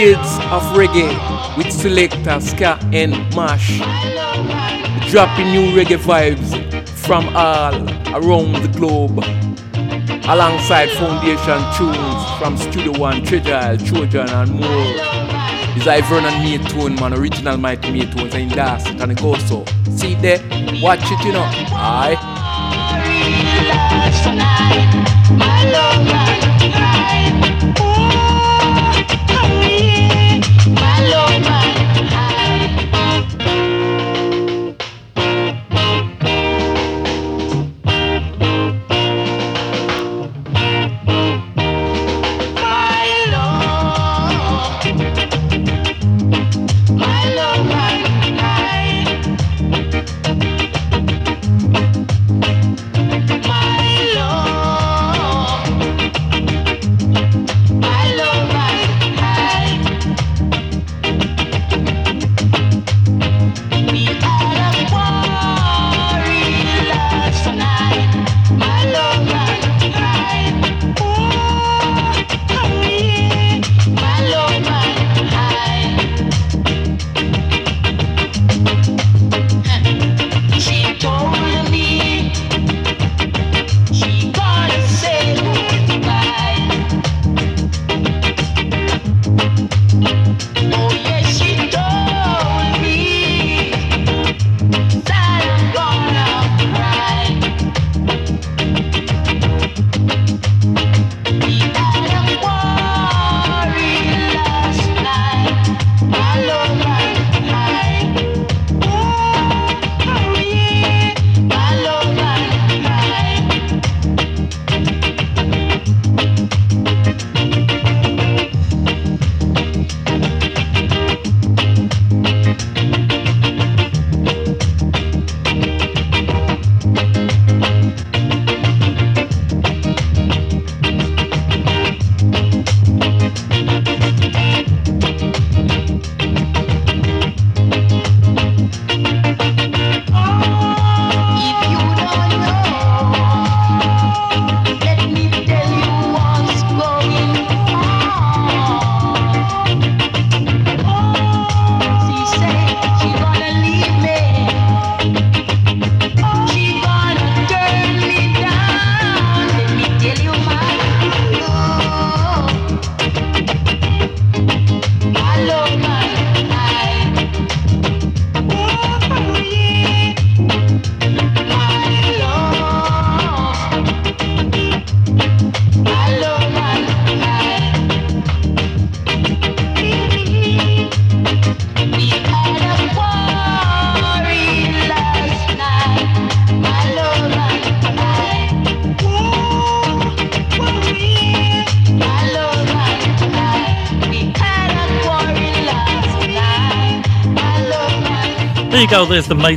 Shades of Reggae with Selector Ska and Mash. Dropping new reggae vibes from all around the globe. Alongside foundation tunes from Studio One, Treasure, Trojan and more. Is I Vernon Maytone, man, original Mighty Maytone, and that's it, and it goes so. See there, watch it, you know. Aye. My love,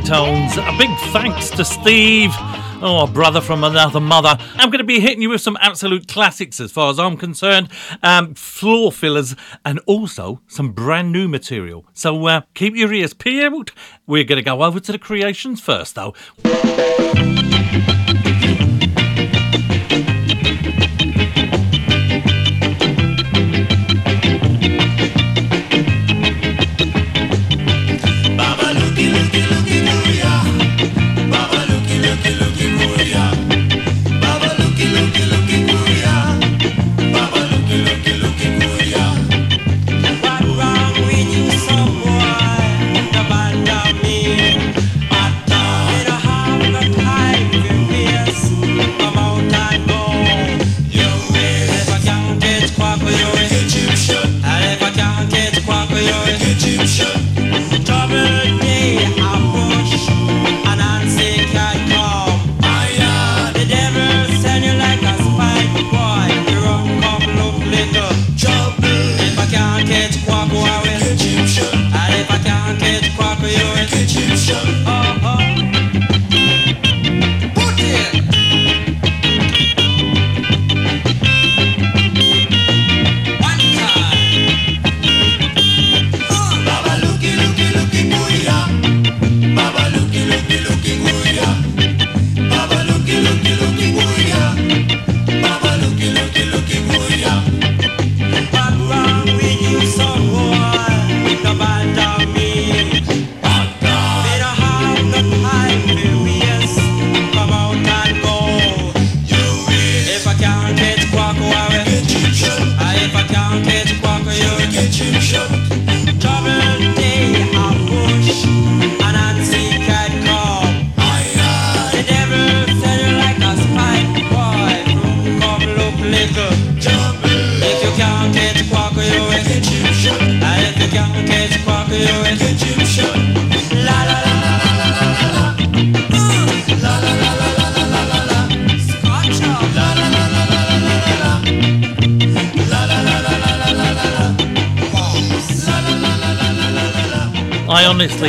the Maytones. A big thanks to Steve. Oh, brother from another mother. I'm going to be hitting you with some absolute classics as far as I'm concerned, um, floor fillers, and also some brand new material. So uh, keep your ears peeled. We're going to go over to the creations first, though.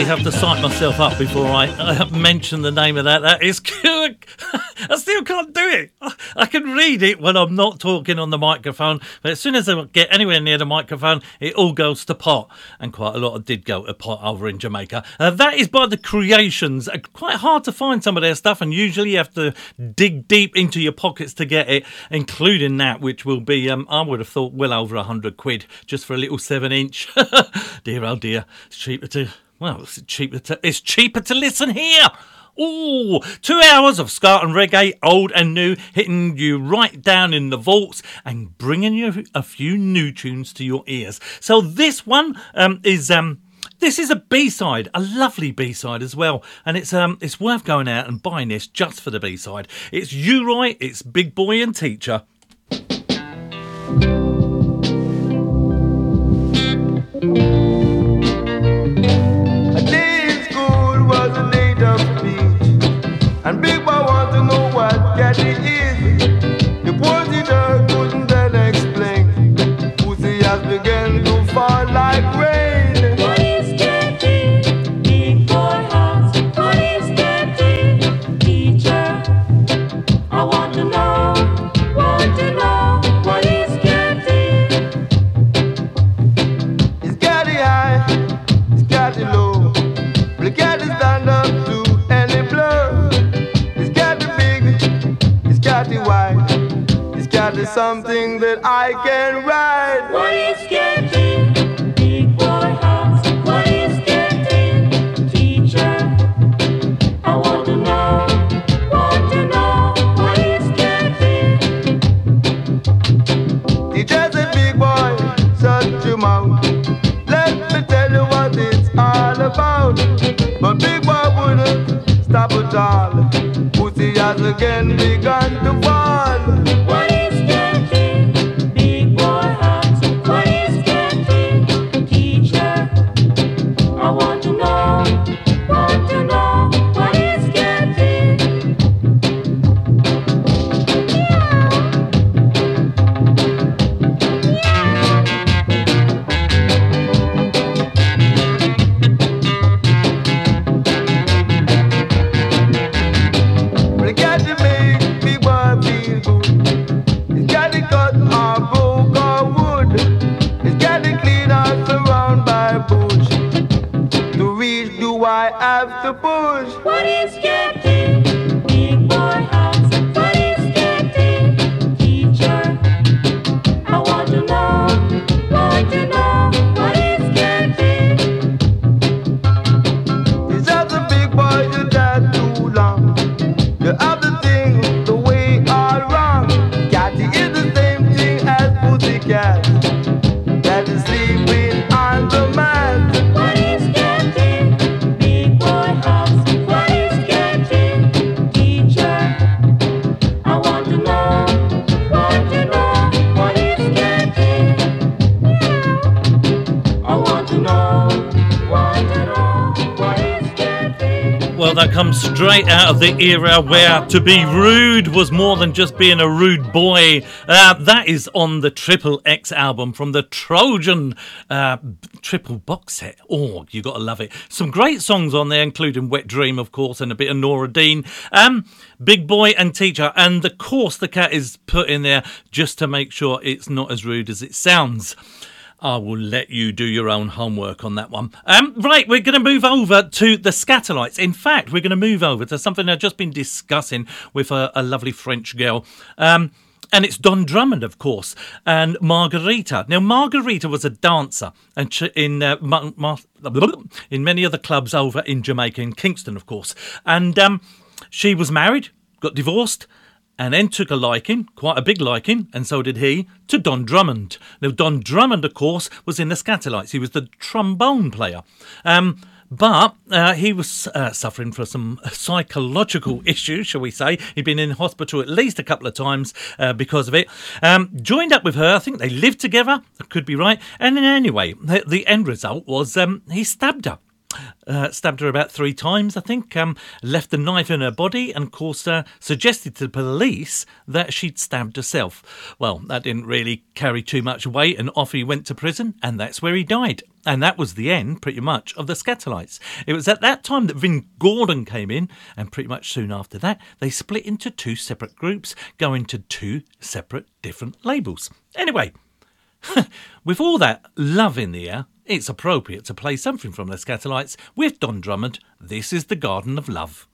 Have to psych myself up before I uh, mention the name of that. That is. I still can't do it. I can read it when I'm not talking on the microphone, but as soon as I get anywhere near the microphone, it all goes to pot. And quite a lot of did go to pot over in Jamaica. Uh, that is by the Creations. Uh, quite hard to find some of their stuff, and usually you have to dig deep into your pockets to get it, including that, which will be, um, I would have thought, well over a hundred quid just for a little seven inch. dear, oh dear, it's cheaper to. Well, it's cheaper to. It's cheaper to listen here. Ooh, two hours of ska and reggae, old and new, hitting you right down in the vaults and bringing you a few new tunes to your ears. So this one um, is um, this is a B-side, a lovely B-side as well, and it's um it's worth going out and buying this just for the B-side. It's U-Roy, it's Big Boy and Teacher. Something that I can ride. What is getting? Big boy house. What is getting? Teacher. I want to know. Want to know. What is getting? Teacher said, big boy, your mouth. Let me tell you what it's all about. But big boy wouldn't stop at all. Pussy has again begun to fall. Straight out of the era where to be rude was more than just being a rude boy. Uh, that is on the Triple X album from the Trojan uh, triple box set. Oh, you gotta love it. Some great songs on there, including Wet Dream, of course, and a bit of Nora Dean. Um, Big Boy and Teacher, and the course the cat is put in there just to make sure it's not as rude as it sounds. I will let you do your own homework on that one. Um, right, we're going to move over to the Skatalites. In fact, we're going to move over to something I've just been discussing with a, a lovely French girl. Um, and it's Don Drummond, of course, and Margarita. Now, Margarita was a dancer, and in uh, in many other clubs over in Jamaica, in Kingston, of course. And um, she was married, got divorced, and then took a liking, quite a big liking, and so did he, to Don Drummond. Now, Don Drummond, of course, was in the Skatalites. He was the trombone player. Um, but uh, he was uh, suffering from some psychological issues, shall we say. He'd been in hospital at least a couple of times uh, because of it. Um, joined up with her, I think they lived together, could be right. And then anyway, the, the end result was um, he stabbed her. Uh, stabbed her about three times, I think, um, left the knife in her body, and of course uh, suggested to the police that she'd stabbed herself. Well, that didn't really carry too much weight, and off he went to prison, and that's where he died. And that was the end, pretty much, of the Skatalites. It was at that time that Vin Gordon came in, and pretty much soon after that, they split into two separate groups, going to two separate different labels. Anyway, with all that love in the air, it's appropriate to play something from the Skatalites with Don Drummond. This is The Garden of Love.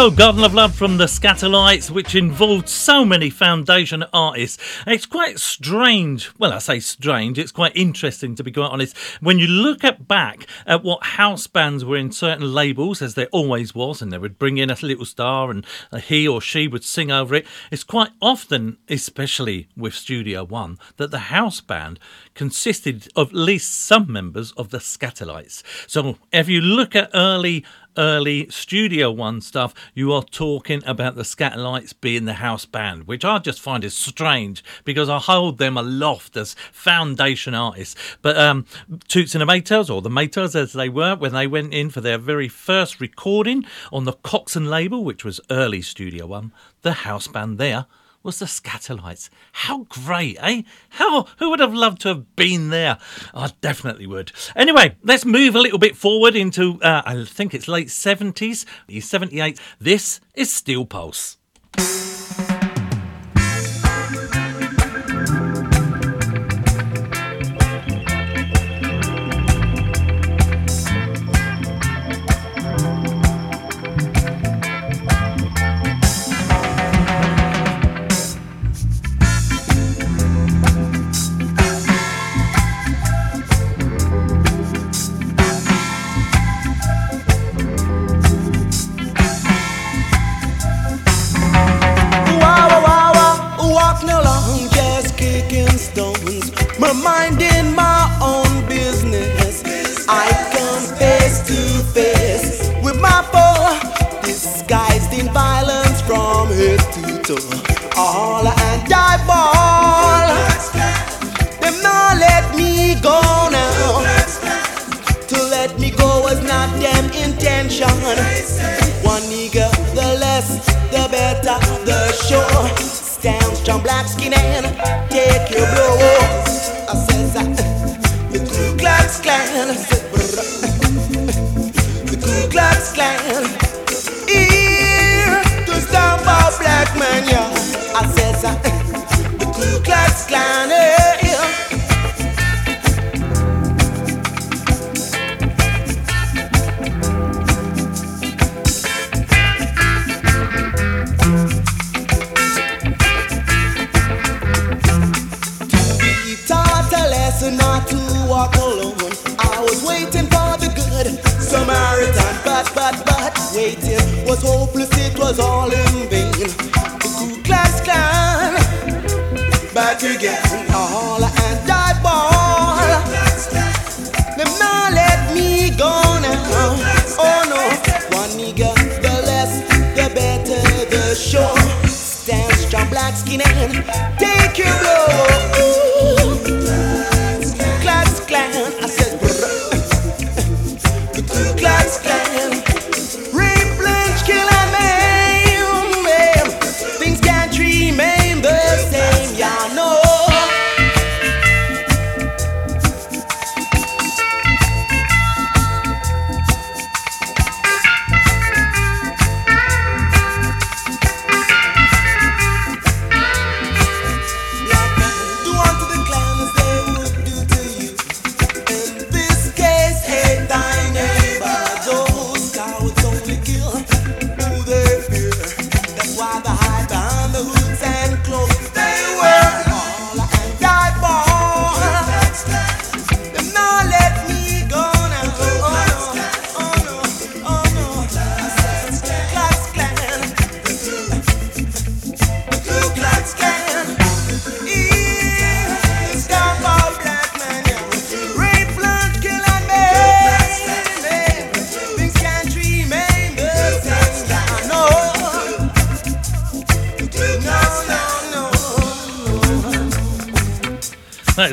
Go, Garden of Love from the Skatalites, which involved so many foundation artists. It's quite strange. Well, I say strange. It's quite interesting to be quite honest. When you look at back at what house bands were in certain labels, as there always was, and they would bring in a little star, and he or she would sing over it. It's quite often, especially with Studio One, that the house band consisted of at least some members of the Scatolites. So if you look at early early Studio One stuff, you are talking about the Skatalites being the house band, which I just find is strange because I hold them aloft as foundation artists. But um, Toots and the Maytals, or the Maytals as they were, when they went in for their very first recording on the Coxsone label, which was early Studio One, the house band there was the Skatalites. How great, eh? How who would have loved to have been there? I definitely would. Anyway, let's move a little bit forward into uh, I think it's late seventies, seventy eight. This is Steel Pulse.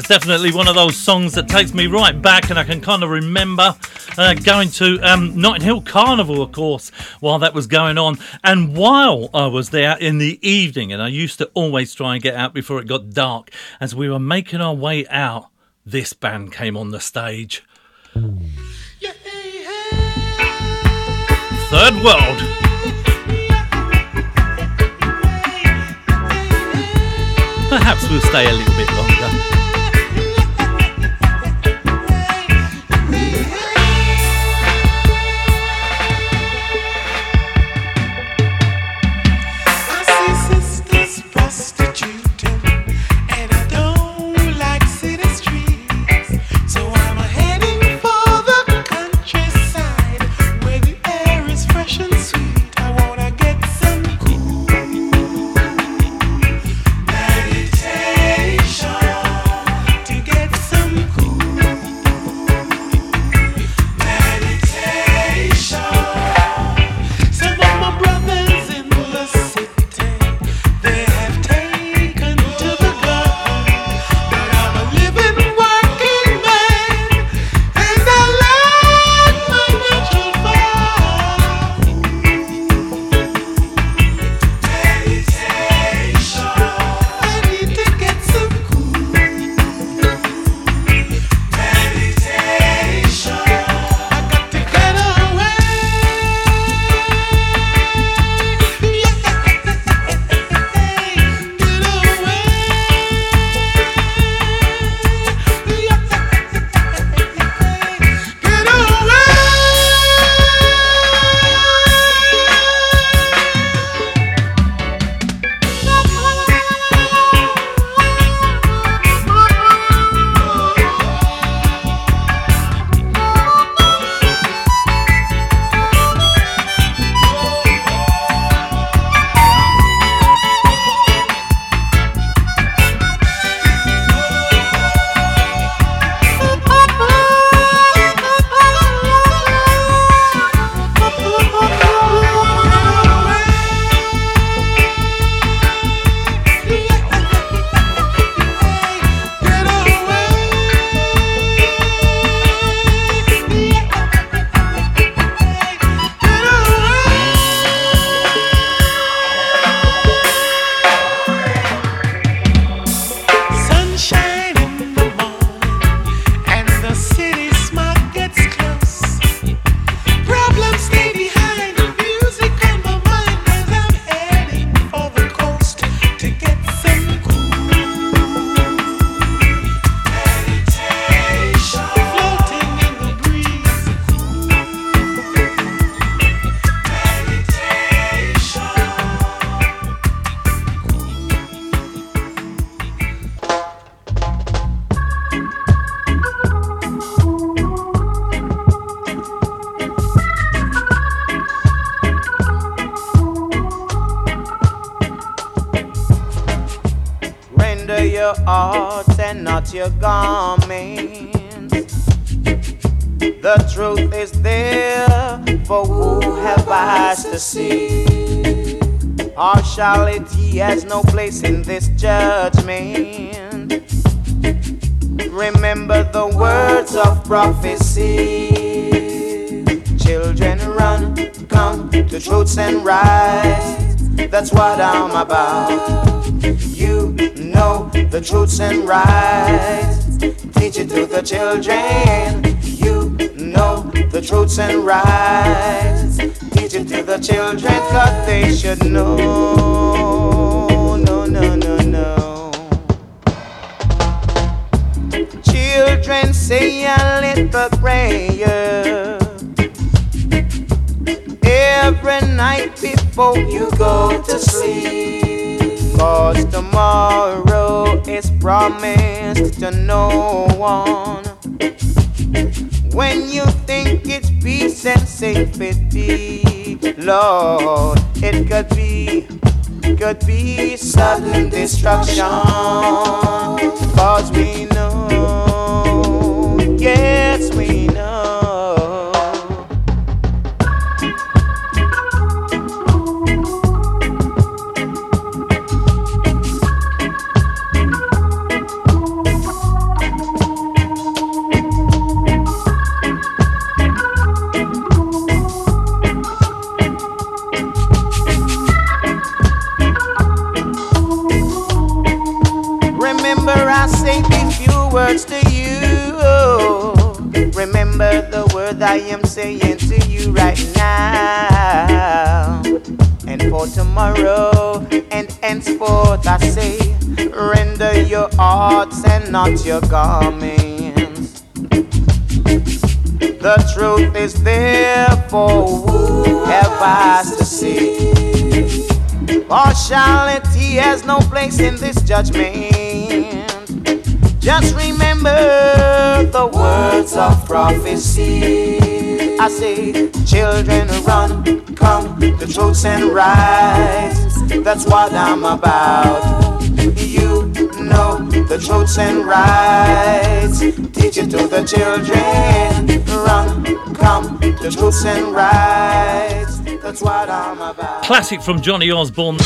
definitely one of those songs that takes me right back, and I can kind of remember uh, going to um, Notting Hill Carnival, of course, while that was going on. And while I was there in the evening, and I used to always try and get out before it got dark, as we were making our way out, this band came on the stage. Third World. Perhaps we'll stay a little bit truths and rights. That's what I'm about. You know the truths and rights. Teach it to the children. You know the truths and rights. Teach it to the children, cause they should know. No, no, no, no. Children say a little prayer every night before you go to sleep. Cause tomorrow is promised to no one. When you think it's peace and safety, Lord, it could be, could be sudden destruction. Cause we know, yes, we know. Remember the word I am saying to you right now. And for tomorrow and henceforth, I say, render your hearts and not your garments. The truth is there for who have to see. Partiality has no place in this judgment. Just remember the words of prophecy. I say, children, run, come, the truths and rights. That's what I'm about. You know the truths and rights. Teach it to the children. Run, come, the truths and rights. That's what I'm about. Classic from Johnny Osbourne.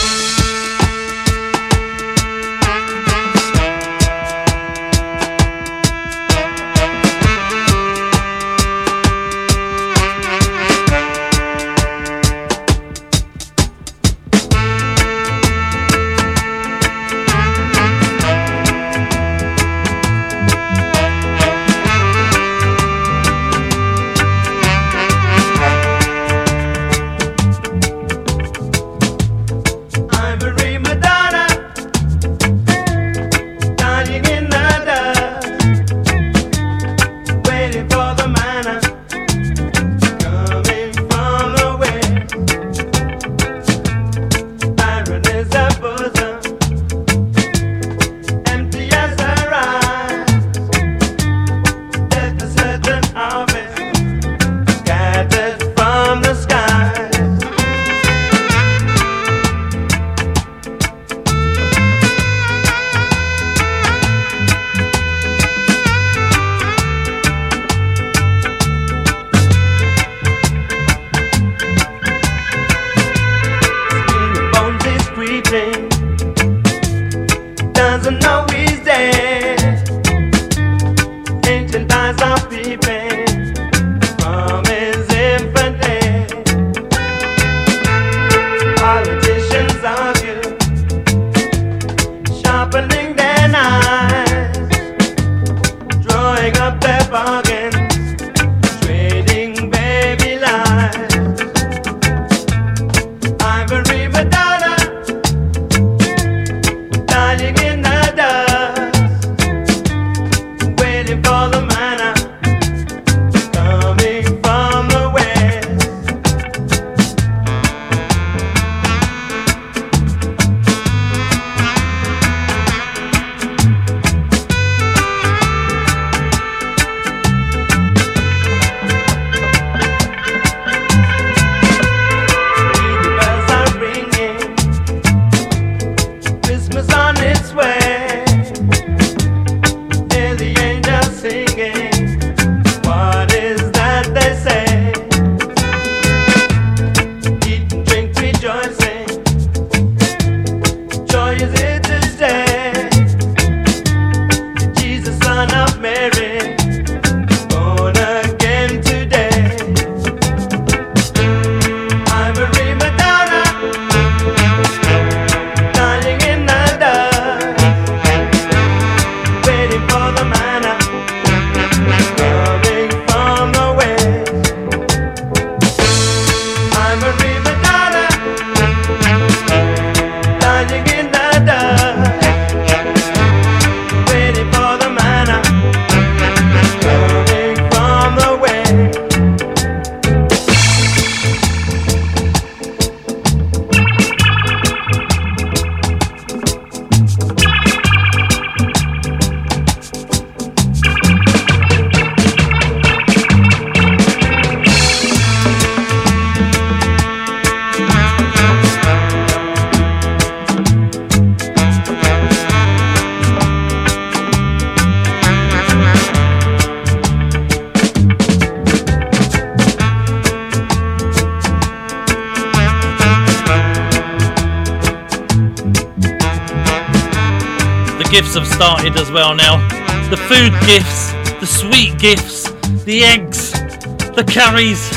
Please.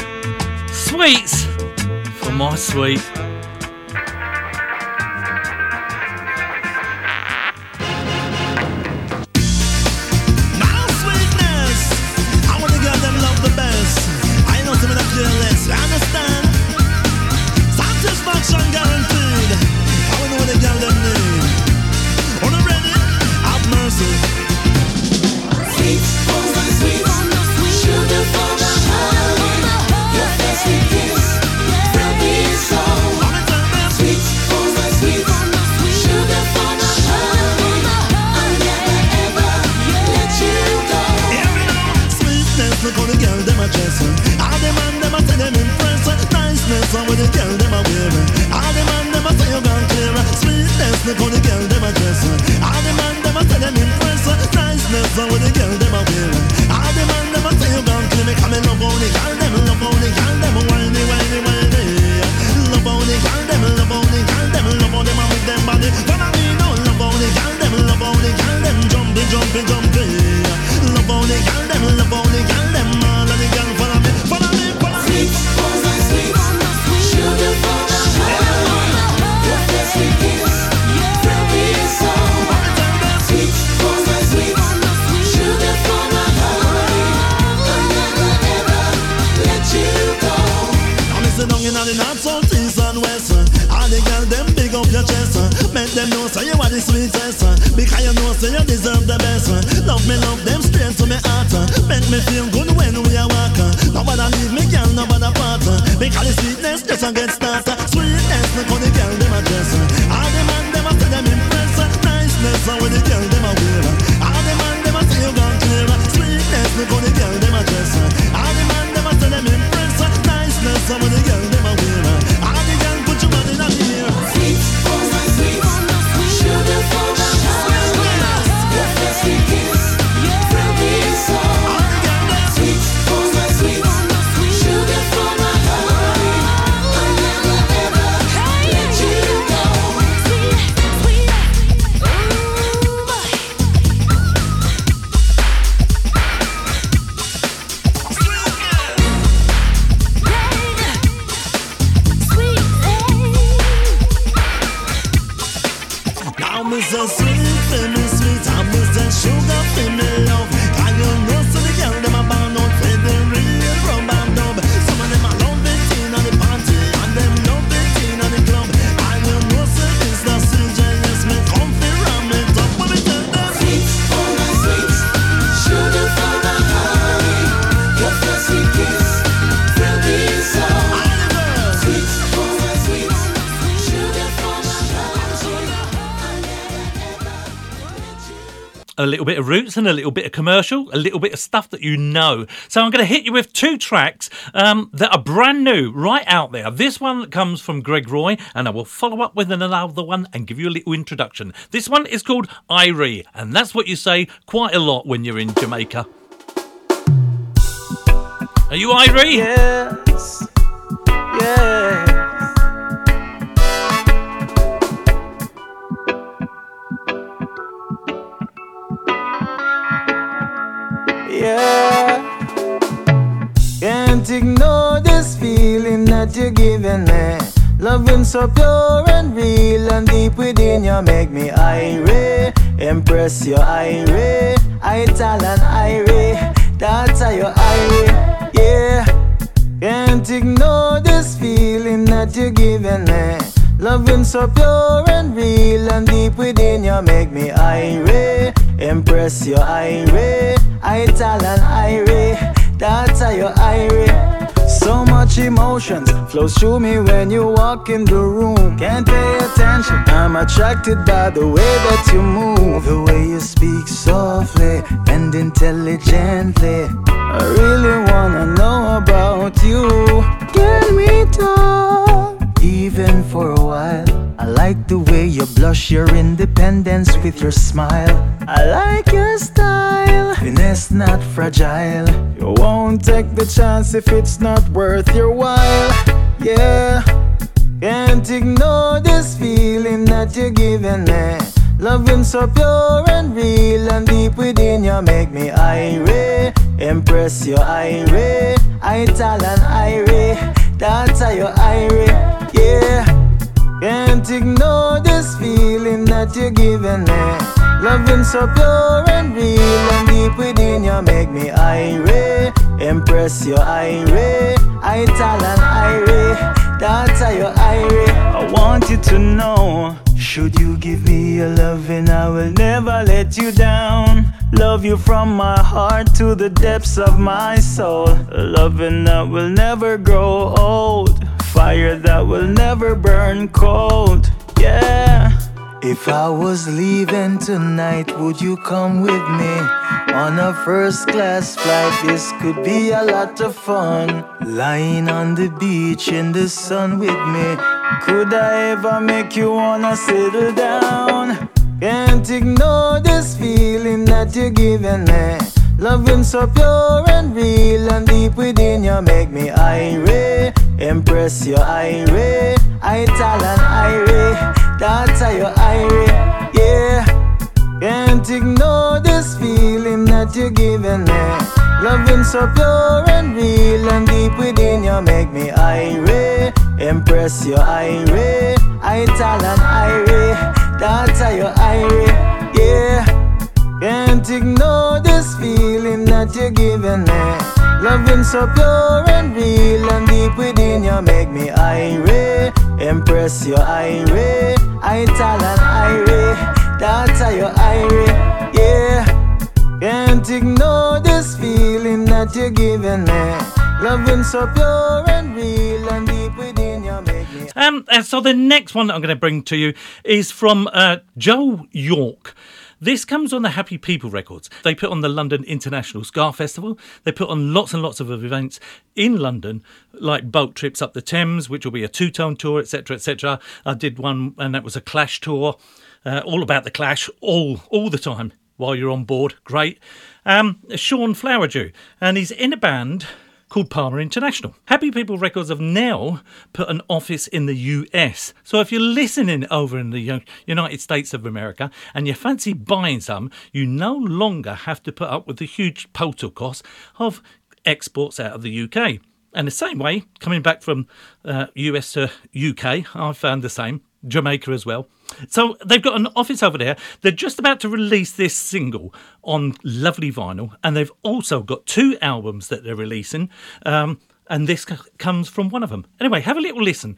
make me feel good when we are walking. Nobody leave me, girl, nobody part. Because the sweetness just against and a little bit of commercial, a little bit of stuff that you know. So I'm going to hit you with two tracks um, that are brand new, right out there. This one comes from Greg Roy, and I will follow up with another one and give you a little introduction. This one is called Irie, and that's what you say quite a lot when you're in Jamaica. Are you Irie? Yes. Yeah. yeah. Can't ignore this feeling that you're giving me. Loving so pure and real and deep within you make me irate. Impress your irate, ital and irate. That's how you irate, yeah. Can't ignore this feeling that you're giving me. Loving so pure and real and deep within you make me irate. Impress your irate. Italian irate. That's how you irate. So much emotions flows through me when you walk in the room. Can't pay attention. I'm attracted by the way that you move, the way you speak softly and intelligently. I really wanna know about you. Can we talk even for a while? I like the way you blush your independence with your smile. I like your style, finesse not fragile. You won't take the chance if it's not worth your while. Yeah, can't ignore this feeling that you're giving me. Loving so pure and real and deep within you make me irate. Impress your irate, Italian irate. That's how you irate, yeah. Can't ignore this feeling that you're giving me. Loving so pure and real and deep within you make me irate. Impress your irate, Italian irate. That's how you irate. I want you to know. Should you give me your loving, I will never let you down. Love you from my heart to the depths of my soul. A loving that will never grow old. Fire that will never burn cold. Yeah. If I was leaving tonight, would you come with me? On a first class flight, this could be a lot of fun. Lying on the beach in the sun with me. Could I ever make you wanna settle down? Can't ignore this feeling that you're giving me. Loving so pure and real and deep within you make me irate. Impress your irate, Italian irate. That's how you irate, yeah. Can't ignore this feeling that you're giving me. Loving so pure and real and deep within you make me irate. Impress your irate, Italian irate. That's how you irate, yeah. Can't ignore this feeling that you're giving me. Loving so pure and real and deep within you make me irate. Impress your irate, Italian irate. That's how you irate, yeah. Can't ignore this feeling that you're giving me. Loving so pure and real and deep within you make me. Um, so the next one that I'm going to bring to you is from uh, Joe York. This comes on the Happy People records. They put on the London International Ska Festival. They put on lots and lots of events in London, like boat trips up the Thames, which will be a two-tone tour, etc., etc. I did one, and that was a Clash tour, uh, all about the Clash, all all the time while you're on board. Great. Um, Sean Flowerdew, and he's in a band called Pama International. Happy People Records have now put an office in the US. So if you're listening over in the United States of America and you fancy buying some, you no longer have to put up with the huge postal costs of exports out of the UK. And the same way, coming back from uh, US to UK, I found the same. Jamaica as well. So they've got an office over there. They're just about to release this single on lovely vinyl, and they've also got two albums that they're releasing. Um, and this comes from one of them. Anyway, have a little listen.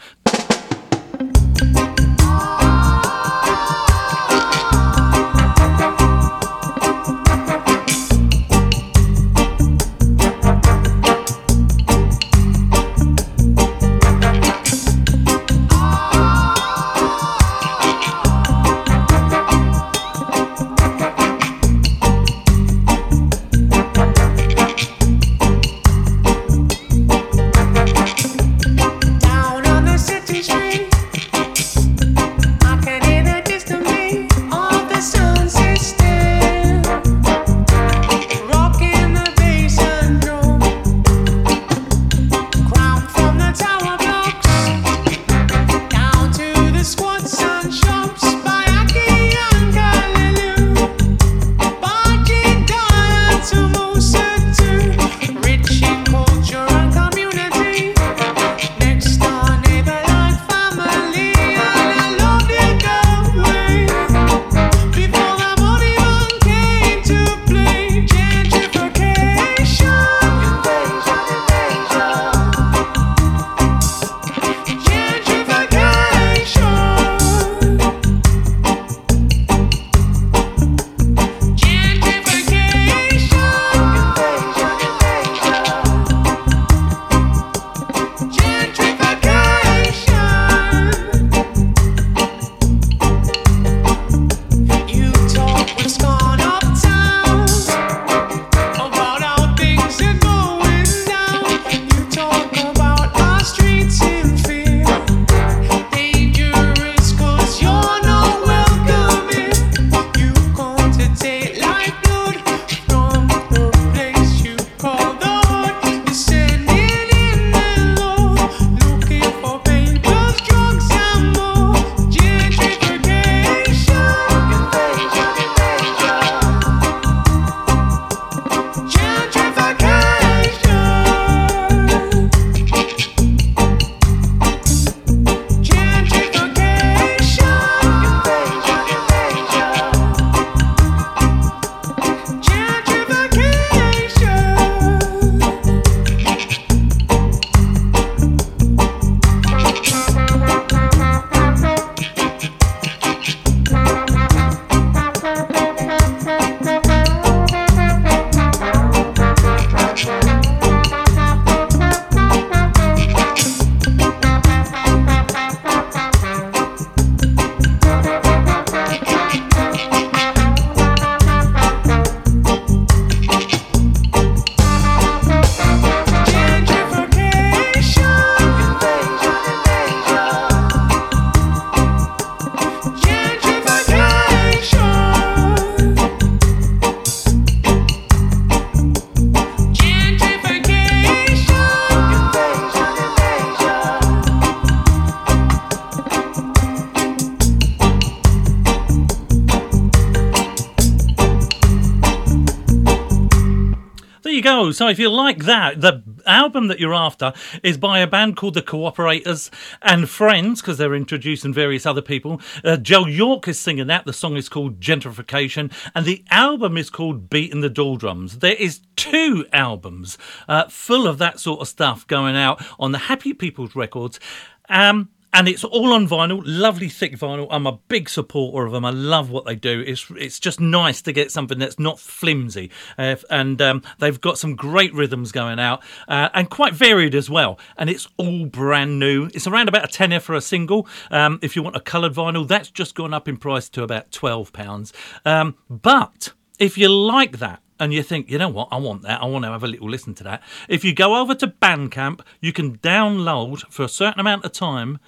So if you like that, the album that you're after is by a band called the Cooperators and Friends, because they're introducing various other people. Uh, Joe York is singing that. The song is called Gentrification, and the album is called Beating the Doldrums. There is two albums uh, full of that sort of stuff going out on the Happy People's Records. Um, and it's all on vinyl, lovely thick vinyl. I'm a big supporter of them. I love what they do. It's it's just nice to get something that's not flimsy, uh, and um, they've got some great rhythms going out uh, and quite varied as well. And it's all brand new. It's around about a tenner for a single. Um, if you want a coloured vinyl, that's just gone up in price to about twelve pounds. Um, but if you like that and you think, you know what, I want that, I want to have a little listen to that. If you go over to Bandcamp, you can download for a certain amount of time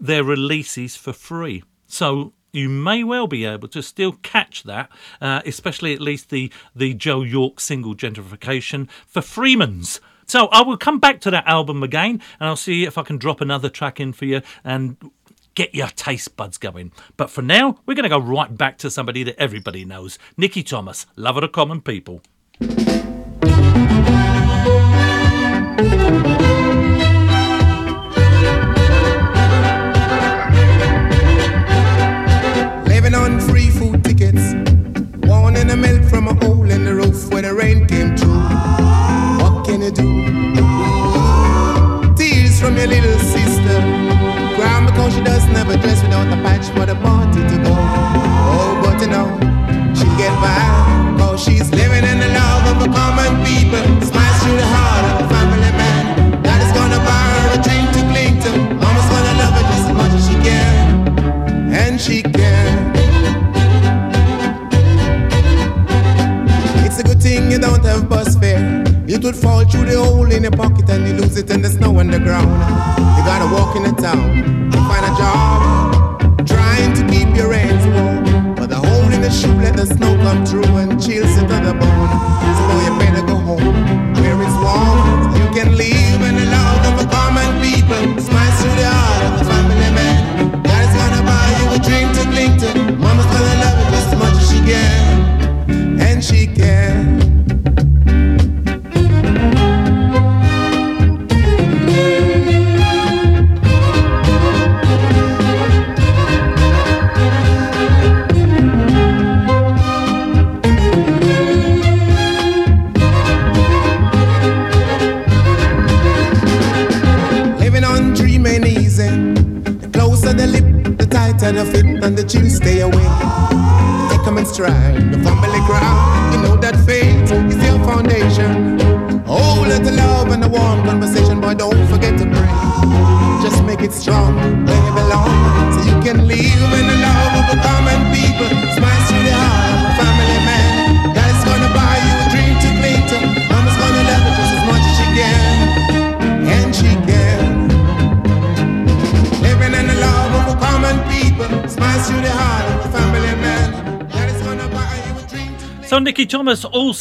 their releases for free. So you may well be able to still catch that, uh, especially at least the, the Joe York single Gentrification for Freeman's. So I will come back to that album again and I'll see if I can drop another track in for you and get your taste buds going. But for now, we're going to go right back to somebody that everybody knows Nicky Thomas, Lover of Common People.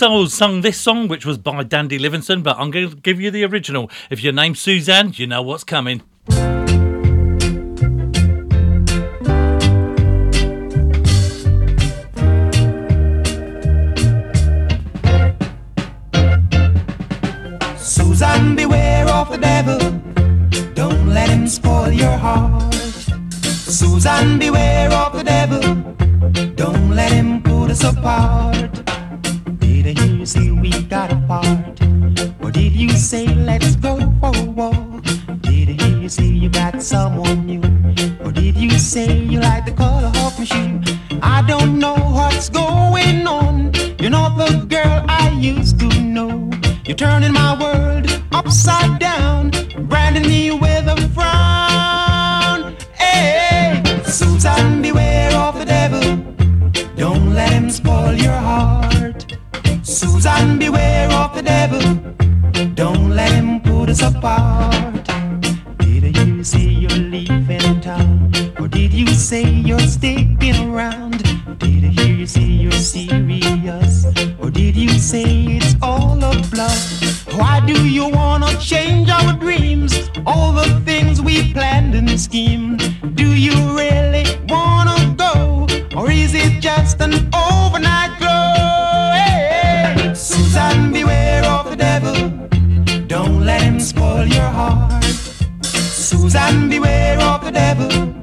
Also sung this song, which was by Dandy Livingstone, but I'm going to give you the original. If your name's Suzanne, you know what's coming. Susan, beware of the devil.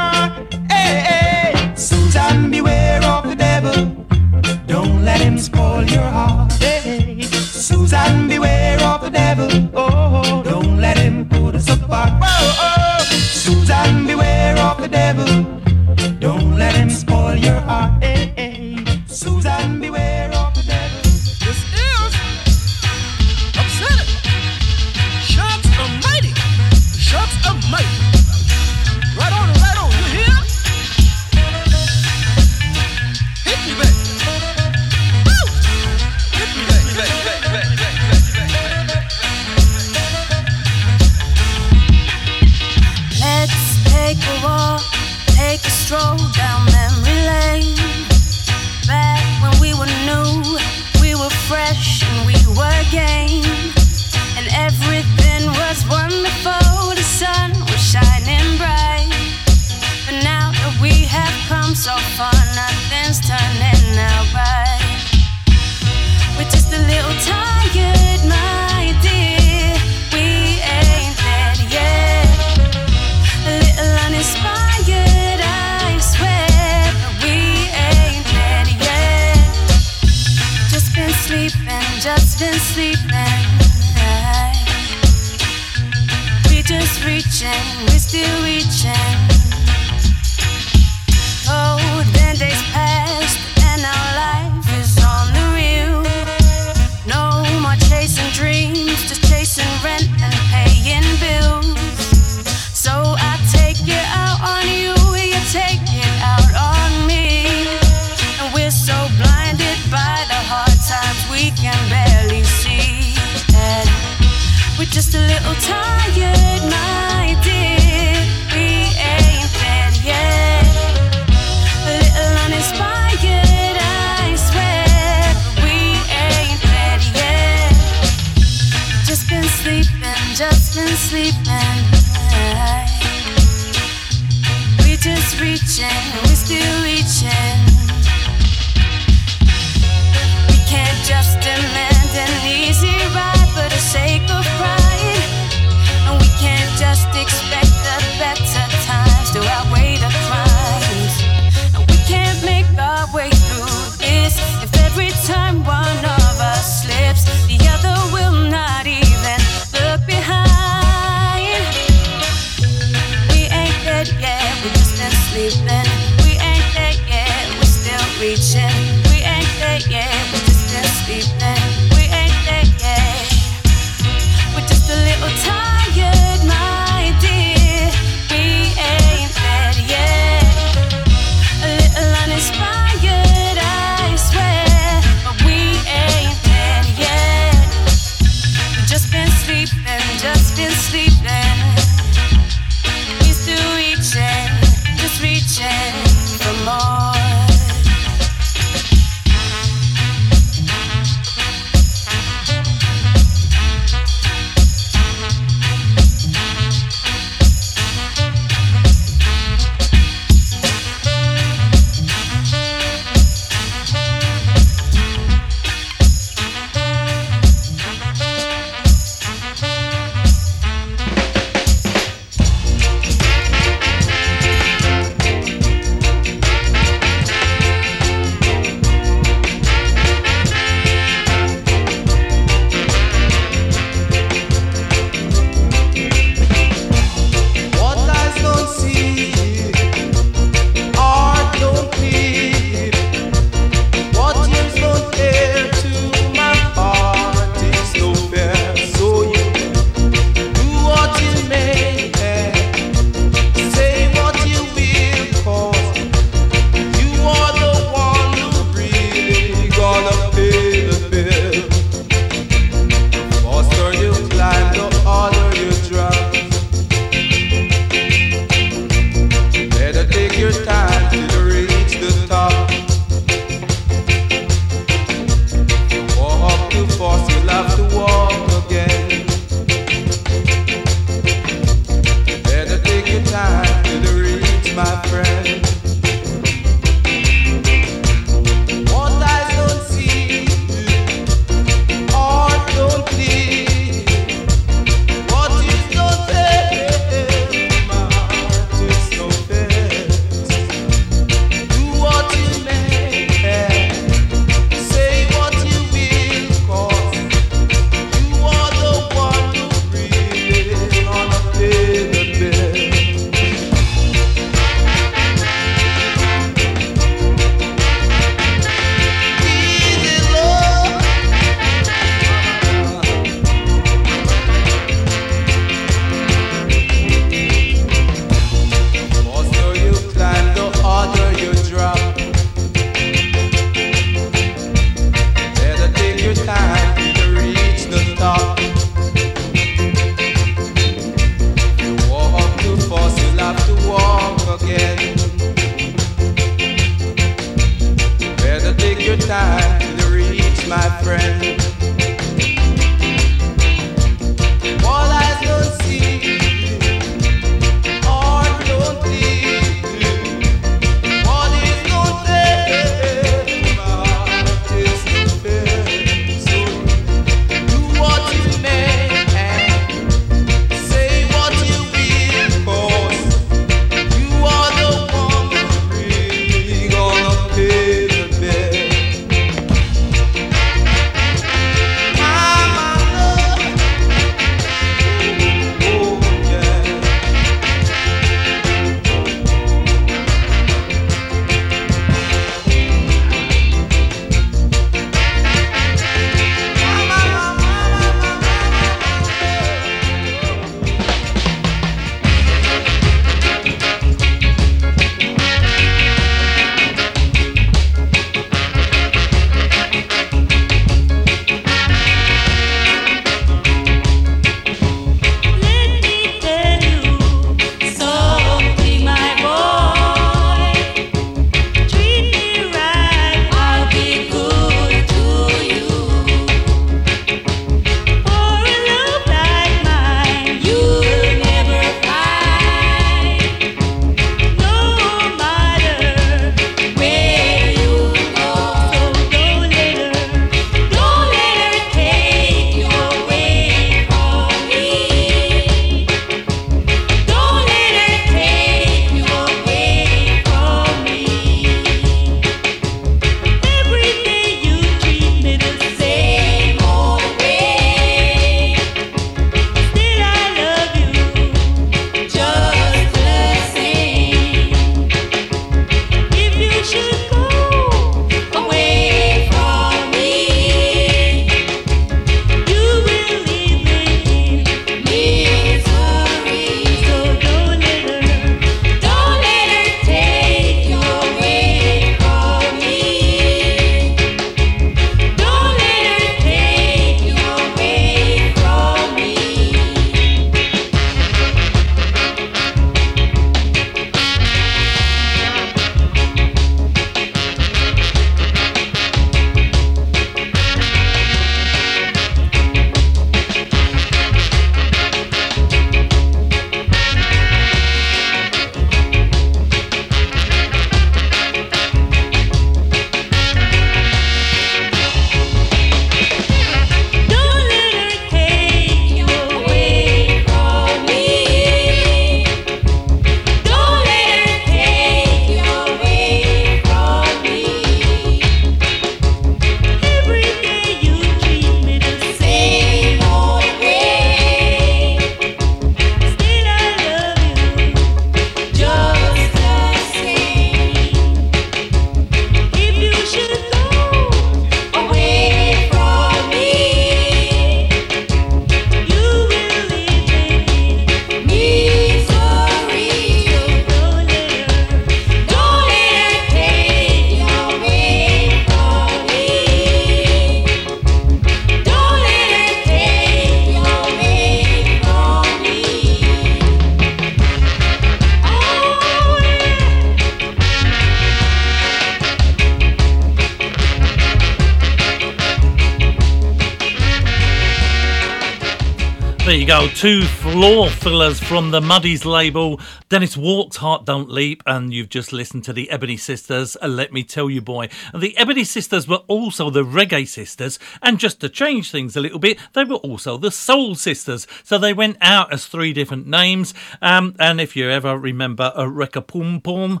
Two floor fillers from the Mudies label. Dennis Walks, Heart Don't Leap, and you've just listened to the Ebony Sisters, uh, Let Me Tell You Boy. The Ebony Sisters were also the Reggae Sisters, and just to change things a little bit, they were also the Soul Sisters. So they went out as three different names. Um, and if you ever remember a Wreck a Pum Pum,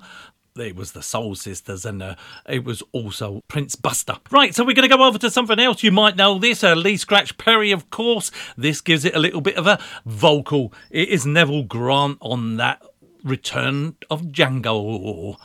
it was the Soul Sisters, and uh, it was also Prince Buster. Right, so we're going to go over to something else. You might know this, uh, Lee Scratch Perry, of course. This gives it a little bit of a vocal. It is Neville Grant on that Return of Django.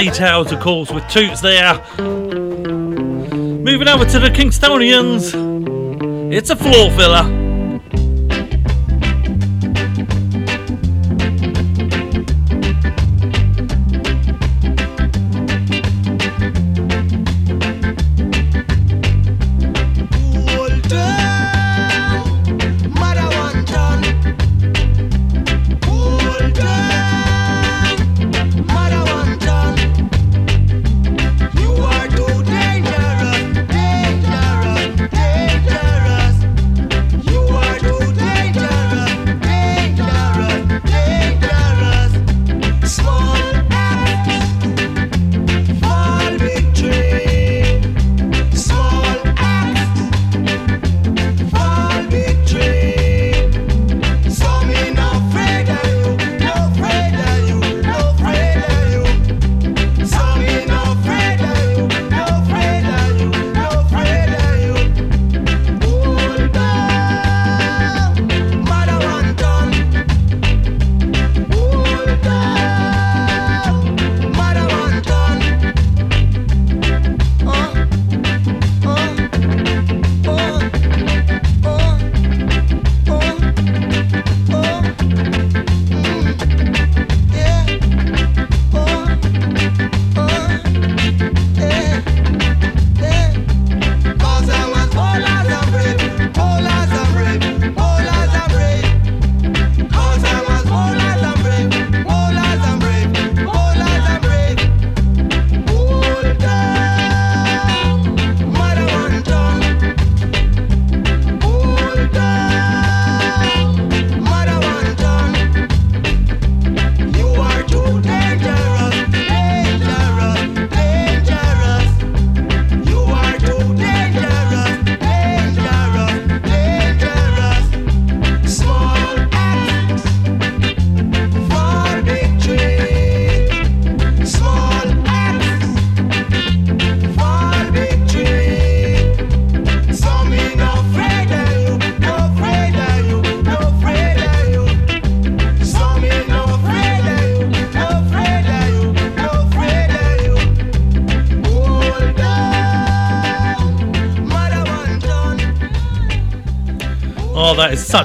Maytals, of course, with Toots there. Moving over to the Kingstonians. It's a floor filler.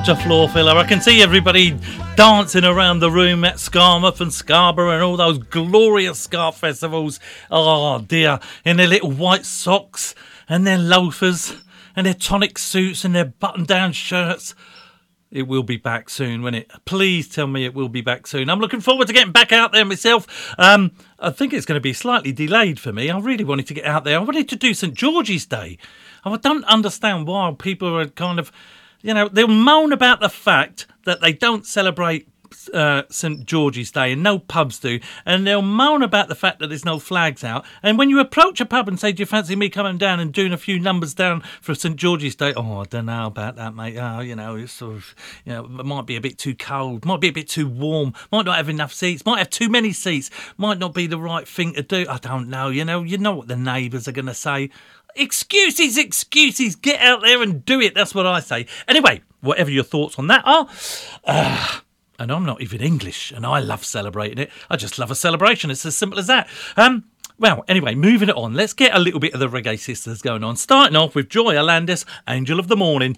Such a floor filler. I can see everybody dancing around the room at Skamouth and Scarborough and all those glorious Ska festivals. Oh dear, in their little white socks and their loafers and their tonic suits and their button down shirts. It will be back soon, won't it? Please tell me it will be back soon. I'm looking forward to getting back out there myself. Um, I think it's going to be slightly delayed for me. I really wanted to get out there. I wanted to do St George's Day. I don't understand why people are kind of, you know, they'll moan about the fact that they don't celebrate uh, St George's Day and no pubs do, and they'll moan about the fact that there's no flags out. And when you approach a pub and say, "Do you fancy me coming down and doing a few numbers down for St George's Day?" Oh, I don't know about that, mate. Oh, you know, it's sort of, you know, it might be a bit too cold, might be a bit too warm, might not have enough seats, might have too many seats, might not be the right thing to do. I don't know. You know, you know what the neighbours are going to say. Excuses, excuses. Get out there and do it. That's what I say. Anyway, whatever your thoughts on that are. Uh, and I'm not even English, and I love celebrating it. I just love a celebration. It's as simple as that. Um, well, anyway, moving it on. Let's get a little bit of the Reggae Sisters going on. Starting off with Joya Landis, Angel of the Morning.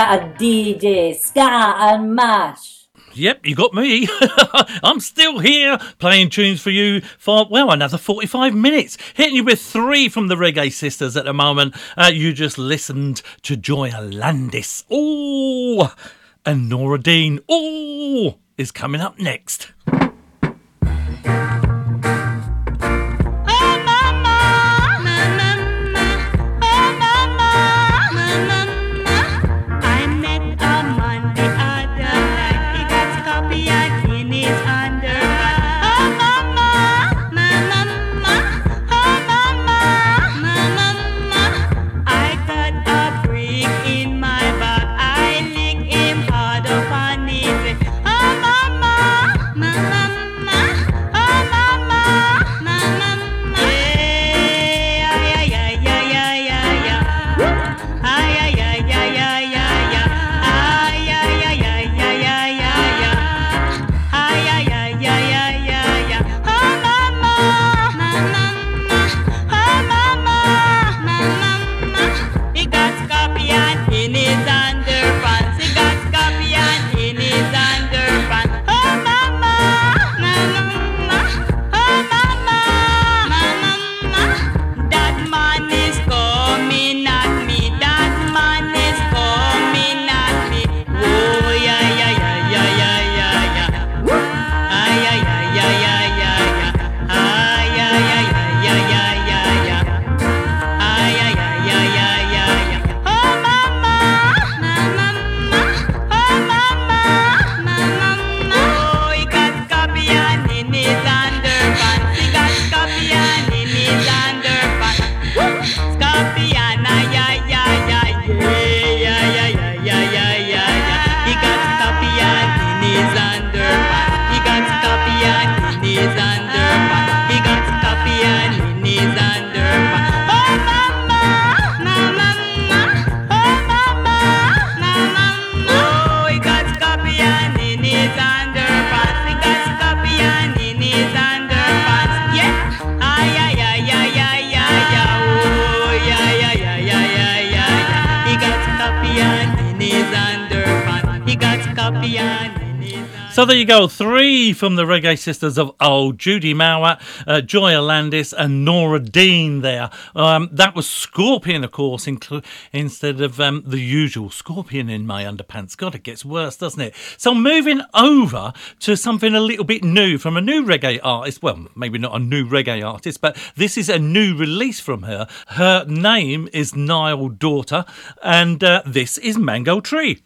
Care DJ Ska and Mash. Yep, you got me. I'm still here playing tunes for you for, well, another 45 minutes. Hitting you with three from the Reggae Sisters at the moment. Uh, you just listened to Joya Landis. Oh, and Nora Dean. Oh, is coming up next. From the Reggae Sisters of Old, Judy Mowatt, uh, Joya Landis, and Nora Dean. There, um, that was Scorpion, of course, inclu- instead of um, the usual Scorpion in my underpants. God, it gets worse, doesn't it? So moving over to something a little bit new from a new reggae artist. Well, maybe not a new reggae artist, but this is a new release from her. Her name is Nile Dawta, and uh, this is Mango Tree.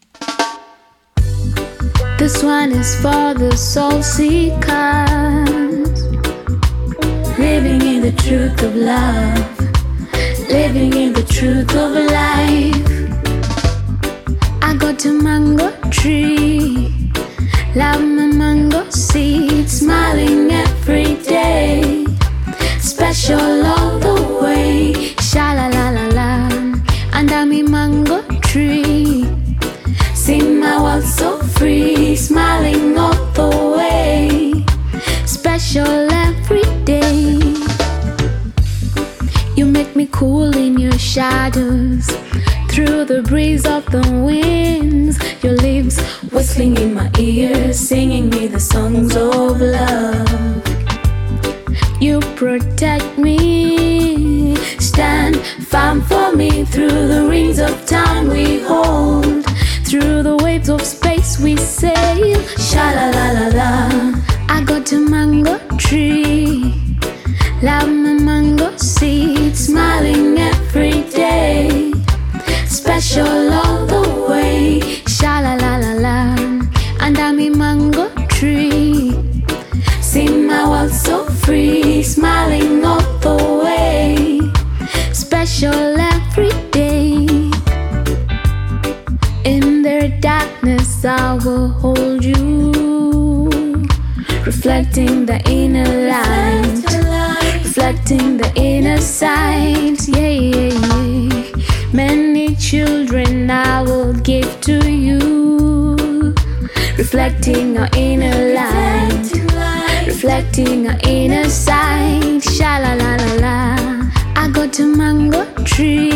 This one is for the soul seekers, living in the truth of love, living in the truth of life. I got a mango tree, love my mango seed, smiling every day, special all the way, sha la la la la, under me mango tree. See my world so free, smiling all the way. Special every day. You make me cool in your shadows. Through the breeze of the winds, your lips whistling in my ears, singing me the songs of love. You protect me, stand firm for me through the rings of time we hold. Through the waves of space we sail, sha la la la la. I got a mango tree, love my mango seed, reflecting the inner light, reflecting the inner sight. Yeah, yeah, yeah. Many children I will give to you, reflecting our inner light, reflecting our inner sight. Sha la la la la. I got a mango tree,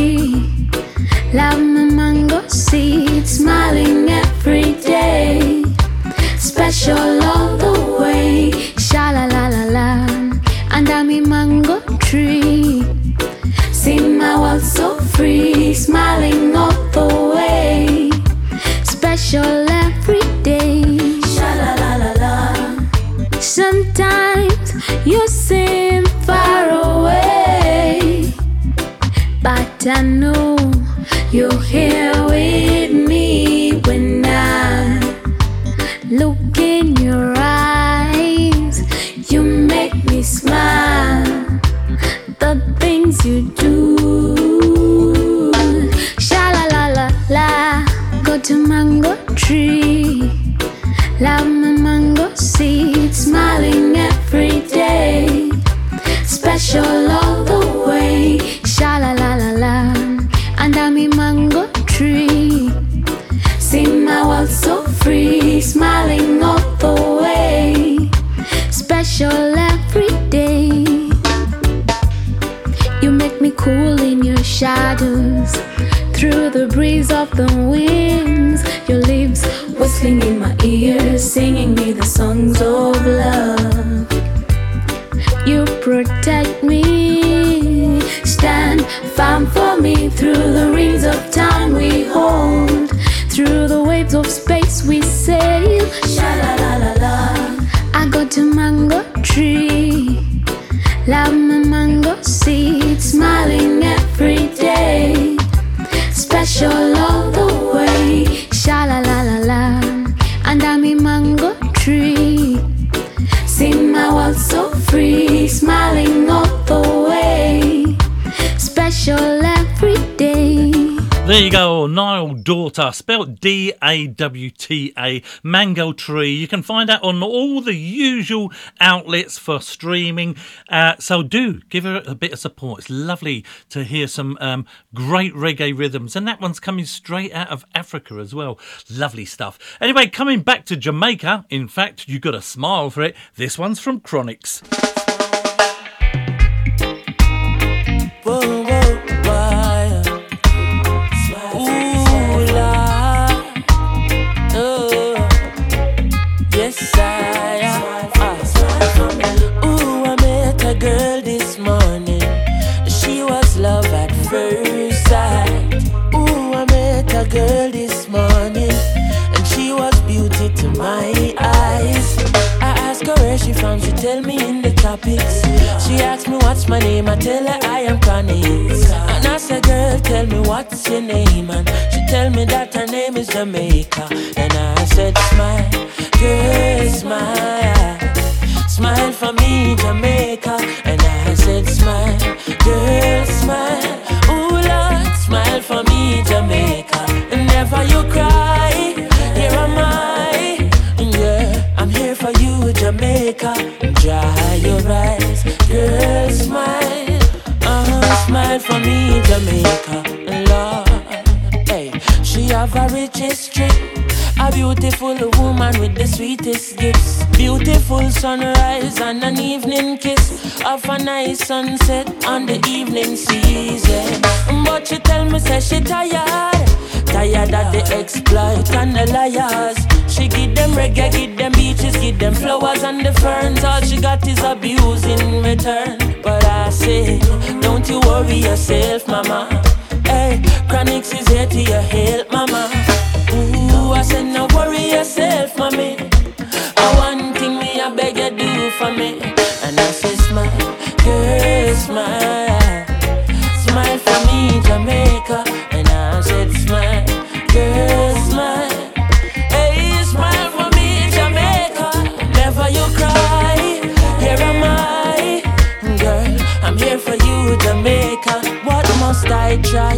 Dawta, spelt D A W T A, Mango Tree. You can find that on all the usual outlets for streaming. Uh, so do give her a bit of support. It's lovely to hear some um, great reggae rhythms, and that one's coming straight out of Africa as well. Lovely stuff. Anyway, coming back to Jamaica, in fact, you got a smile for it. This one's from Chronixx. First sight. Ooh, I met a girl this morning. And she was beauty to my eyes. I asked her where she from. She tell me in the topics. She asked me what's my name. I tell her I am Chronixx. And I said, girl, tell me what's your name. And she tell me that her name is Jamaica. And I said, smile, girl, smile. Smile for me, Jamaica. And I said, smile, girl, smile. You cry. Here am I. Yeah, I'm here for you, Jamaica. Dry your eyes, girl, smile. Uh, smile for me, Jamaica. Lord, hey, she have a rich history. A beautiful woman with the sweetest gifts. Beautiful sunrise and an evening kiss. Of a nice sunset on the evening season. But she tell me, say she tired. Tired of the exploit and the liars. She give them reggae, give them beaches, give them flowers and the ferns. All she got is abuse in return. But I say, don't you worry yourself, mama. Hey, Chronixx is here to your help, mama. Ooh, I said, no worry yourself, mommy. I one thing me, I beg you do for me. I try?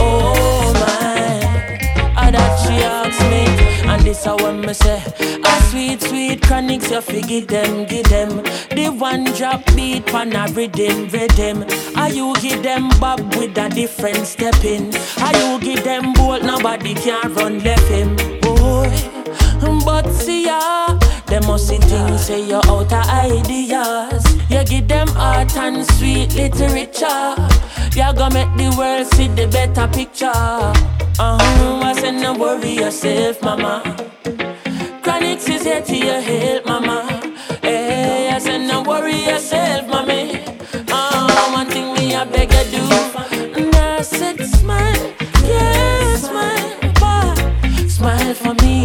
Oh my. Ah, that she asks me, and this I want me say. A sweet, sweet Chronixx, you give them, give them. The one drop beat pan a rhythm, rhythm. Are you give them bob with a different step in? Are you give them bolt, nobody can run left him, boy. But see ya, them must see things say you're out of ideas. You give them art and sweet literature. You gonna make the world see the better picture. Uh-huh, I said no worry yourself, mama. Chronixx is here to your help, mama. Hey, I said no worry yourself, mommy. Uh, one thing me I beg you do.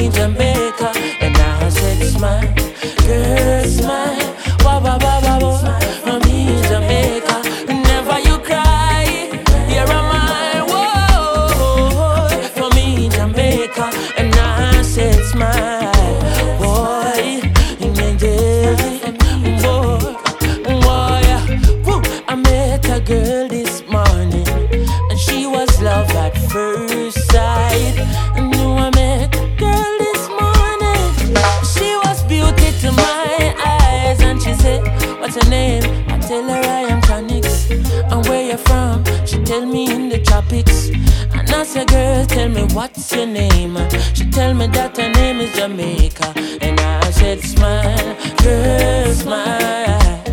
For me, Jamaica. Me that her name is Jamaica. And I said, smile, girl, smile.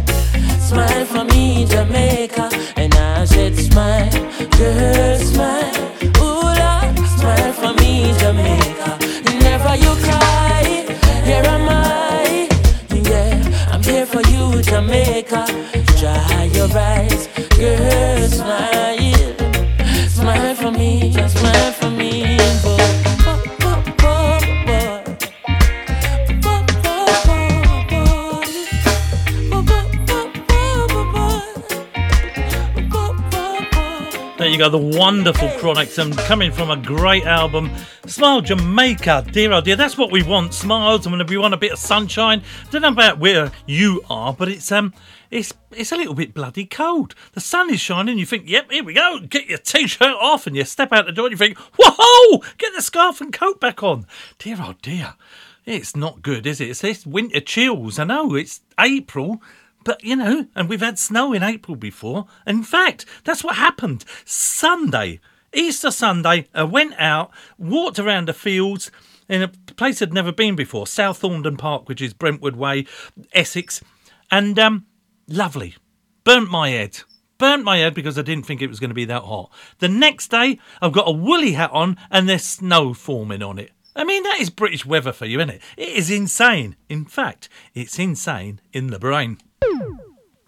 Smile for me, Jamaica. And I said, smile, girl, smile. Ooh, Lord, smile for me, Jamaica. Never you cry, here am I. Yeah, I'm here for you, Jamaica. Dry your eyes, girl, smile. Smile for me, the wonderful Chronixx, and coming from a great album, Smile Jamaica. Dear oh dear, that's what we want. Smiles, and we want a bit of sunshine. don't know about where you are, but it's um, it's it's a little bit bloody cold. The sun is shining. You think, yep, here we go. Get your t-shirt off, and you step out the door, and you think, whoa, get the scarf and coat back on. Dear oh dear, it's not good, is it? It's this winter chills. I know it's April. But, you know, and we've had snow in April before. In fact, that's what happened. Sunday, Easter Sunday, I went out, walked around the fields in a place I'd never been before, South Thorndon Park, which is Brentwood Way, Essex, and um, lovely. Burnt my head. Burnt my head because I didn't think it was going to be that hot. The next day, I've got a woolly hat on and there's snow forming on it. I mean, that is British weather for you, isn't it? It is insane. In fact, it's insane in the brain.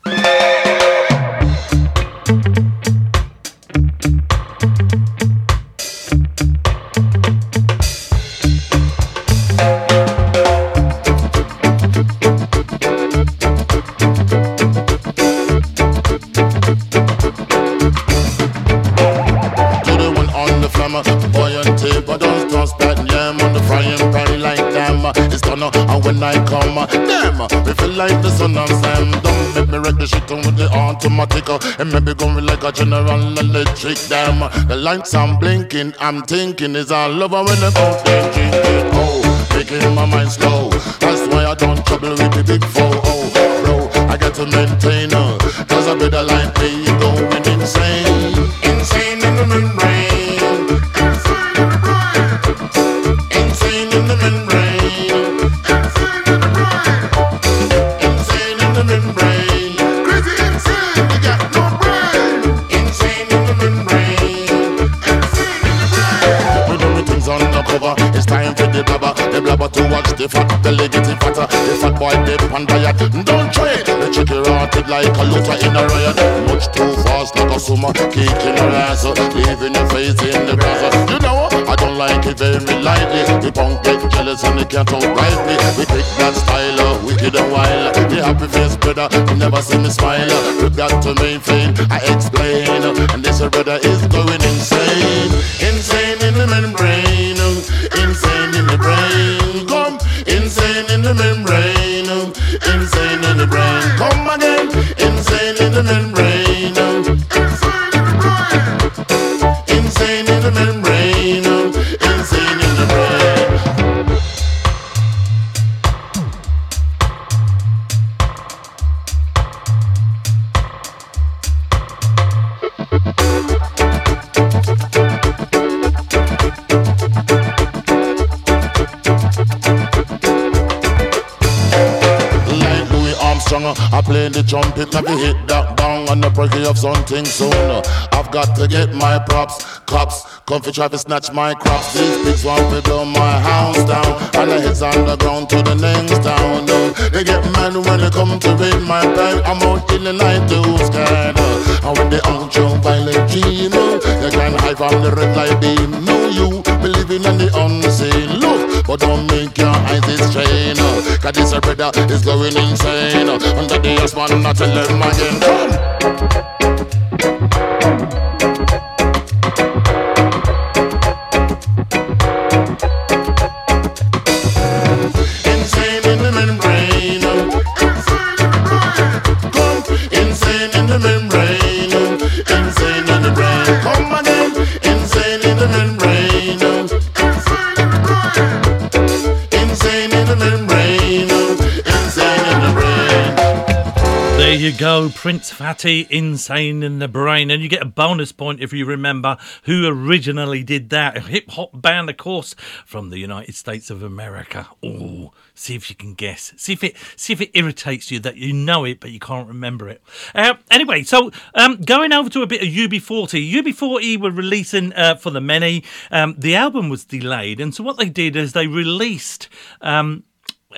Yeah. When I come, them, we feel like the sun and Sam. Don't make me wreck the shit on with the automatic, and maybe going like a general electric damn. The lights I'm blinking, I'm thinking is all over when the boat they drinking. Oh, making my mind slow. That's why I don't trouble with the big four. Oh, bro, I got to maintain, uh, cause a brother like me going blabber. To watch the fat belly getting fatter. The fat boy dip on diet. Don't try it. The chicky rotted like a looter in a riot. Much too fast like a summer. Kicking her ass. Leaving your face in the grass. You know, I don't like it very lightly. The punk get jealous and they can't outright me. We pick that style up, wicked and wild. The happy face brother, you never see me smile. We got to maintain, I explain. And this brother is going insane. Insane in the membrane. Insane in the brain. The membrane. Insane in the brain. Come again. Insane in the membrane. I play the trumpet, never hit that bang on the break of something soon. I've got to get my props, cops, come for try to snatch my crops. These pigs want to blow my house down, and the heads on the ground to the next town. They get mad when they come to raid my bag. I'm out in the night, too scared. And when they out your violent dream, you can hide from the red light beam. No, you believing in the unseen. Look, but don't make your eyes strain. Cause this brother is going insane. Ass man, not tell them again. Go, Prince Fatty, Insane in the Brain. And you get a bonus point if you remember who originally did that. A hip hop band, of course, from the United States of America. Oh, see if you can guess. See if it see if it irritates you that you know it but you can't remember it. Uh, anyway, so um, going over to a bit of UB40. UB40 were releasing uh, for the many. Um, the album was delayed, and so what they did is they released. Um,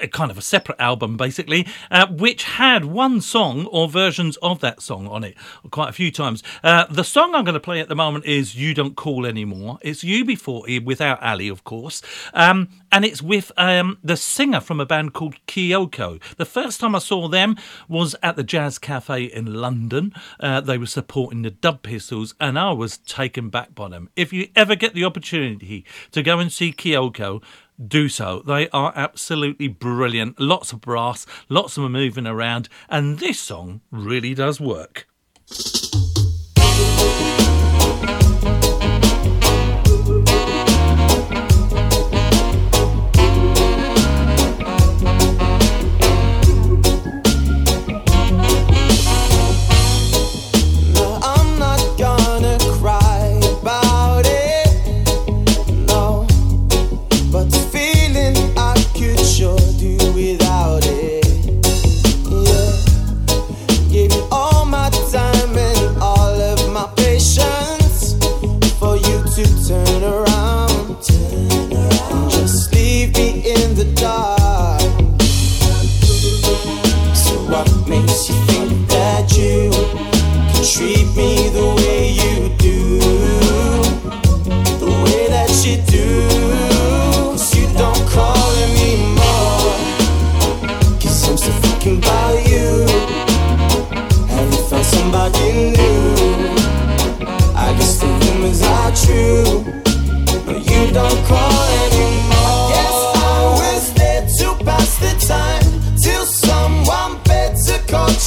a kind of a separate album, basically, uh, which had one song or versions of that song on it quite a few times. Uh, the song I'm going to play at the moment is You Don't Call Anymore. It's UB40 without Ali, of course. Um, and it's with um, the singer from a band called Kyoko. The first time I saw them was at the Jazz Cafe in London. Uh, they were supporting the Dub Pistols, and I was taken back by them. If you ever get the opportunity to go and see Kyoko, do so. They are absolutely brilliant. Lots of brass, lots of them moving around, and this song really does work.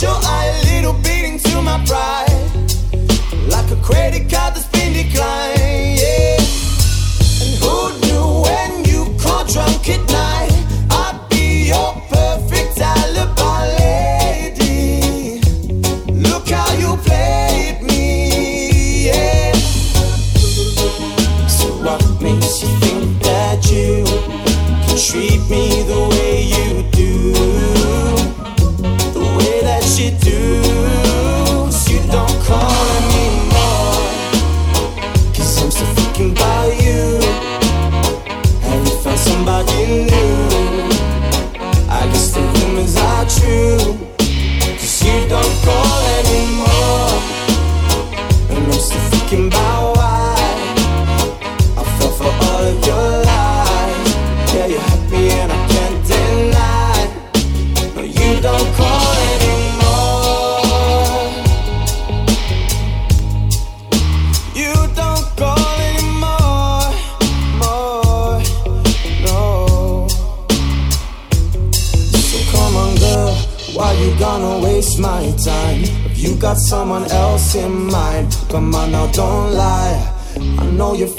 Caught your little beating to my pride,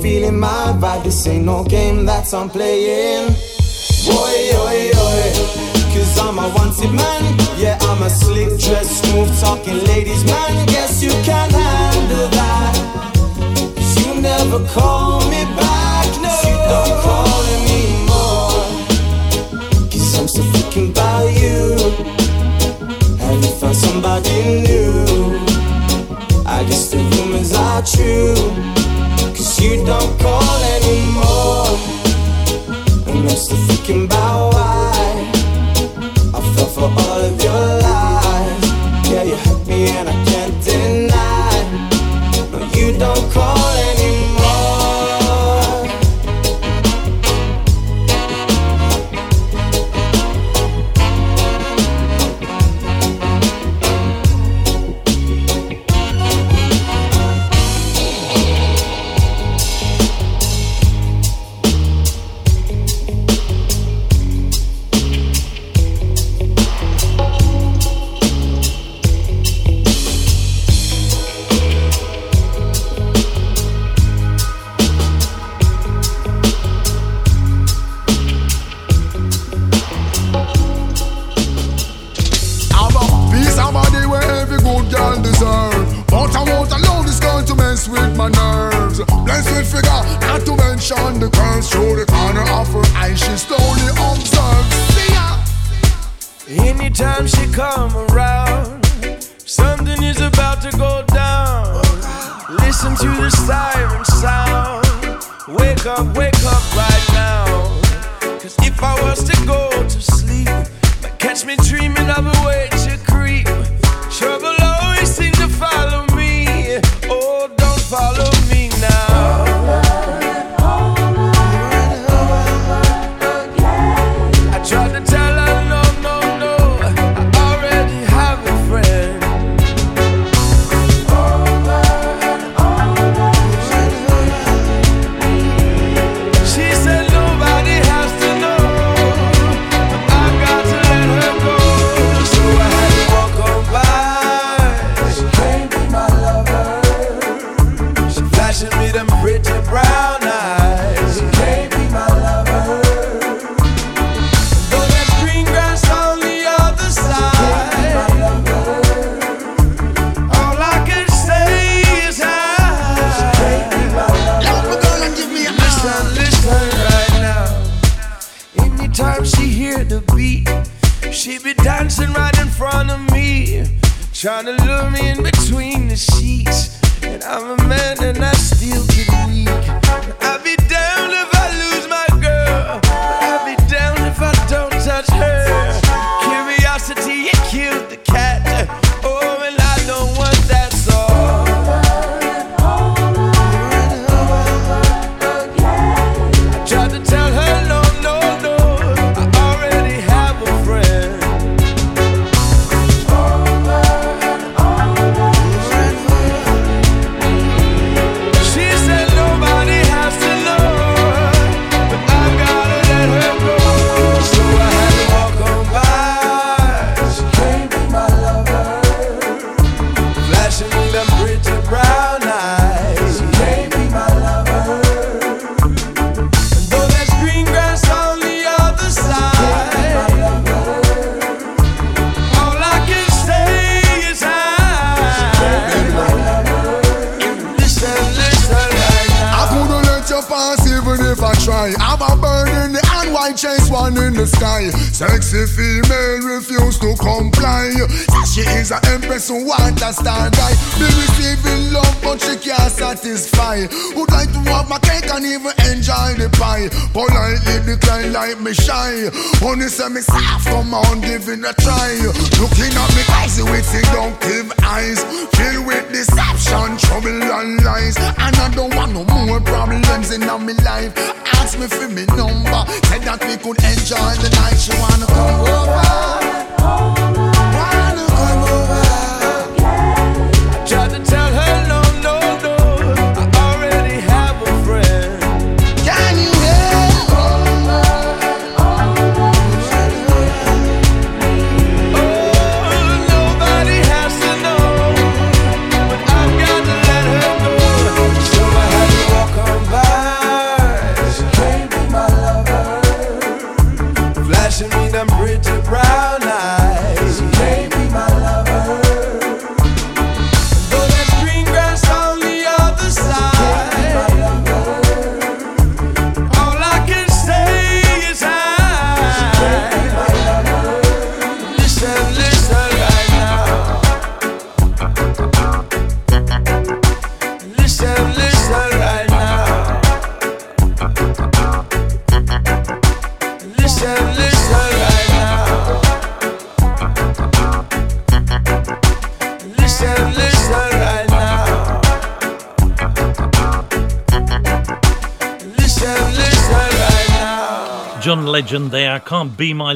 feeling my vibe. This ain't no game that I'm playing. Boy, oi, oi. Cause I'm a wanted man. Yeah, I'm a slick dress, smooth talking ladies man. Guess you can handle that. Cause you never call me back. No, you don't call anymore. Cause I'm still thinking about you. Have you found somebody new? I guess the rumors are true. You don't call anymore. And I'm still thinking why I fell for all of your lies. Yeah, you hurt me and I can't deny. No, you don't call me say me soft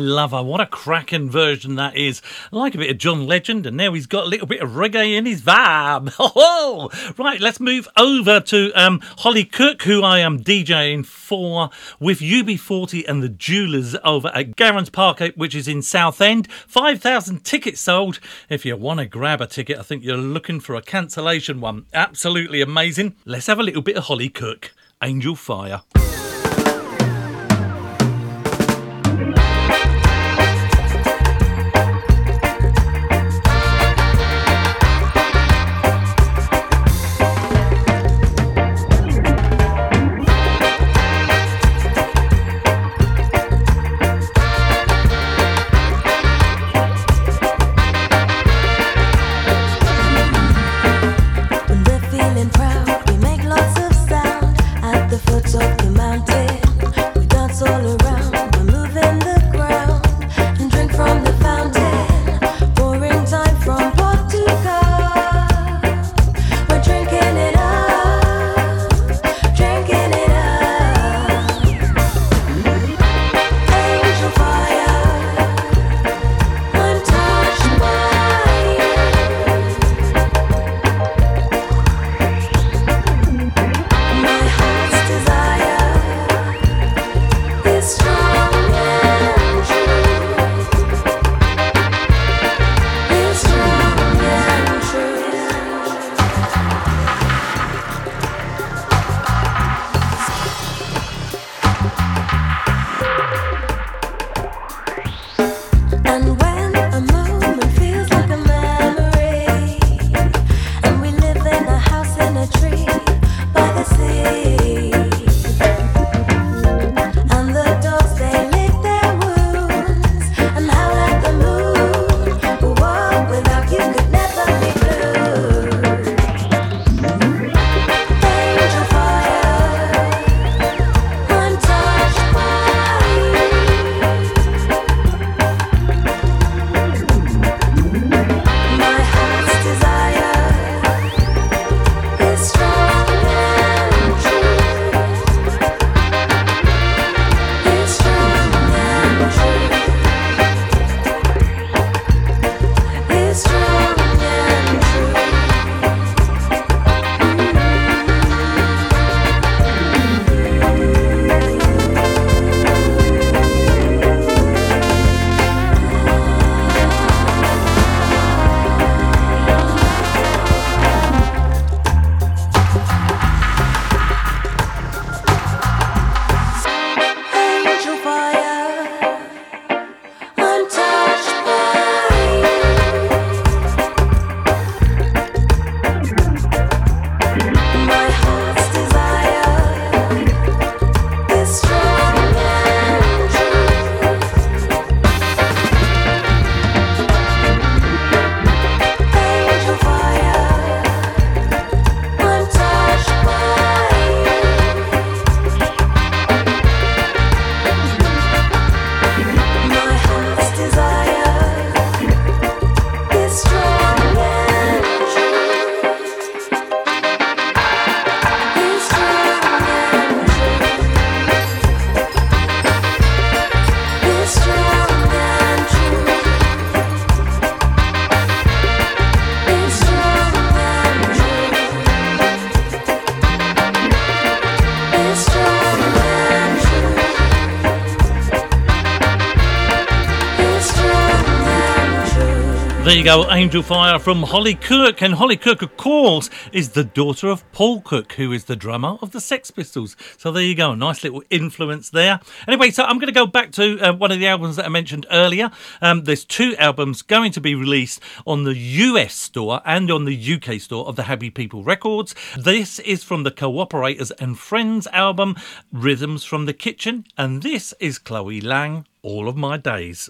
Lover. What a cracking version that is. I like a bit of John Legend, and now he's got a little bit of reggae in his vibe. Oh, right, let's move over to um, Holly Cook, who I am DJing for with UB40 and the Jewelers over at Garons Park, eh, which is in Southend. 5,000 tickets sold. If you want to grab a ticket, I think you're looking for a cancellation one. Absolutely amazing. Let's have a little bit of Holly Cook. Angel Fire. ago, Angel Fire from Holly Cook and Holly Cook, of course, is the daughter of Paul Cook, who is the drummer of the Sex Pistols. So there you go, nice little influence there. Anyway, so I'm going to go back to uh, one of the albums that I mentioned earlier. Um, there's two albums going to be released on the US store and on the UK store of the Happy People Records. This is from the Cooperators and Friends album, Rhythms from the Kitchen, and this is Chloe Lang, All of My Days.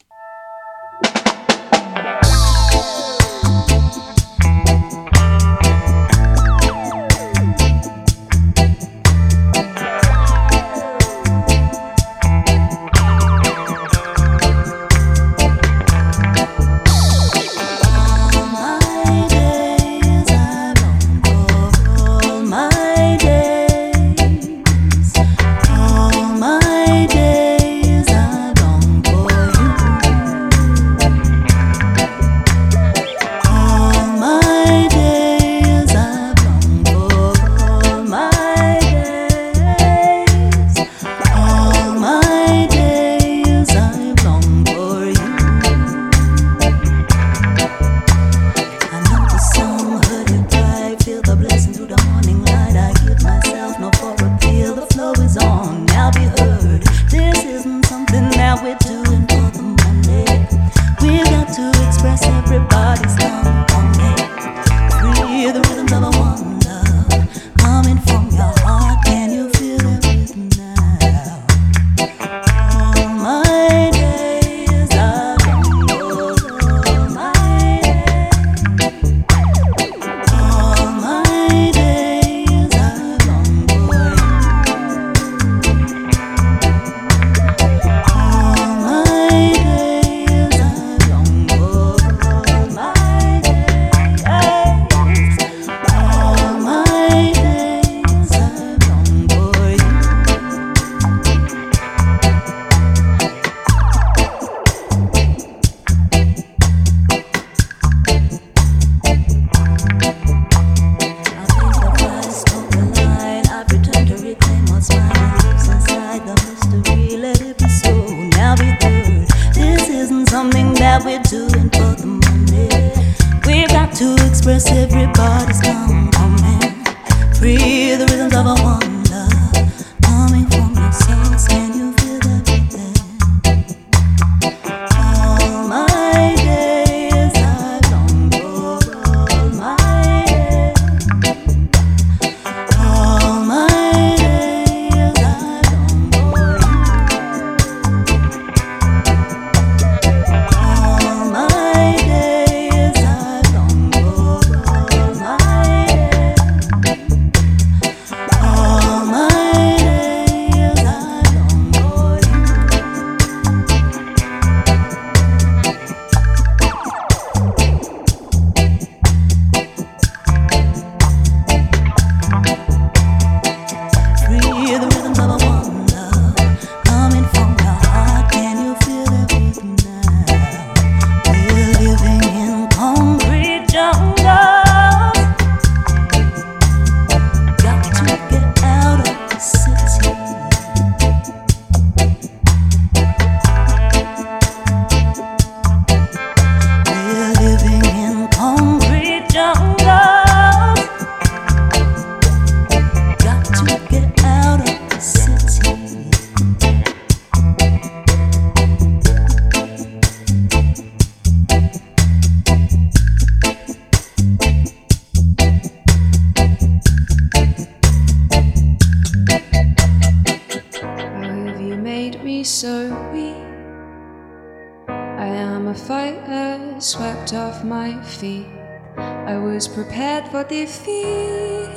for defeat.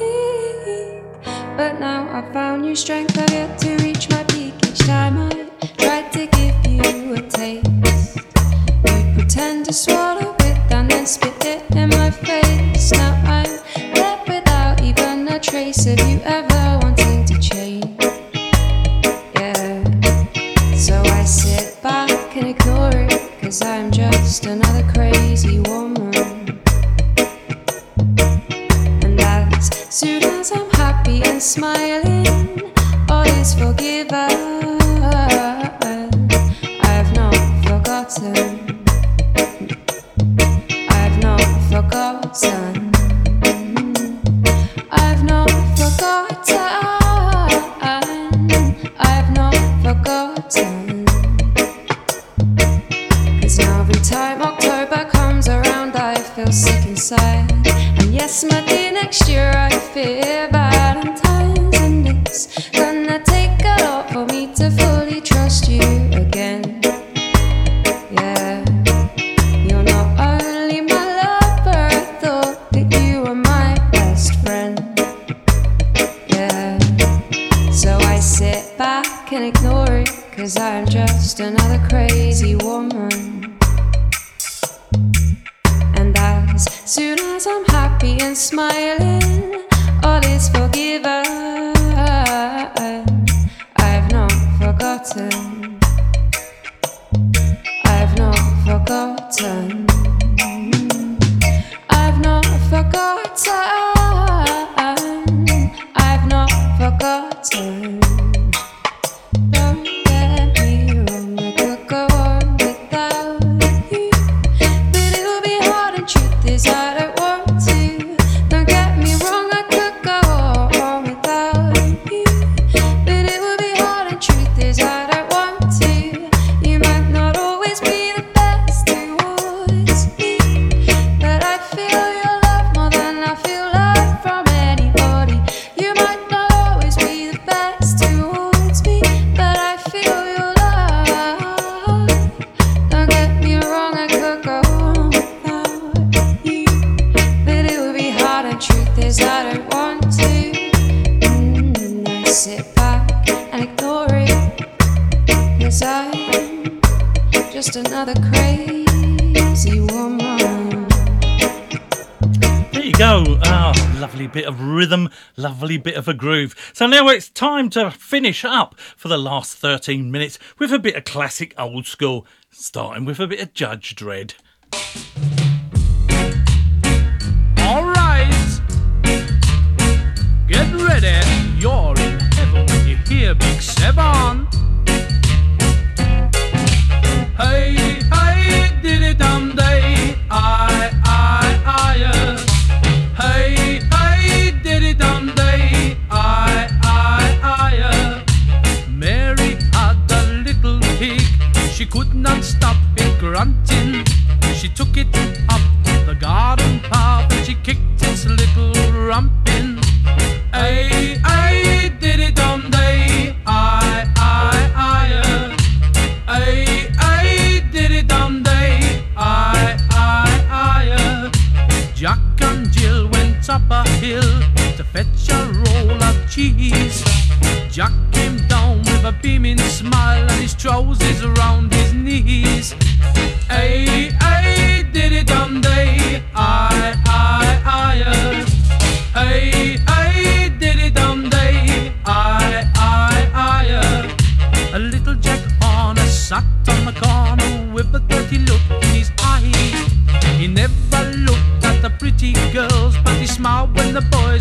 But now I found new strength, I've yet to reach my peak each time I tried to give you a taste. You pretend to swallow it and then spit it in my face. Now I'm left without even a trace of you ever. bit of a groove. So now it's time to finish up for the last 13 minutes with a bit of classic old school, starting with a bit of Judge Dread. All right, get ready. You're in heaven when you hear Big Seven. Hey. could not stop it grunting. She took it up the garden path and she kicked its little rump in. Ay, ay, diddy dum day, I I ay, uh. ay, ay, diddy dum day, I I ay. Uh. Jack and Jill went up a hill a roll of cheese. Jack came down with a beaming smile and his trousers around his knees. Ay, ay, diddy dum day, ay, ay, ay, ay, ay, diddy dum day, ay, ay, ay. A little Jack on a sat on the corner with a dirty look in his eye. He never looked at the pretty girls, but he smiled when the boys.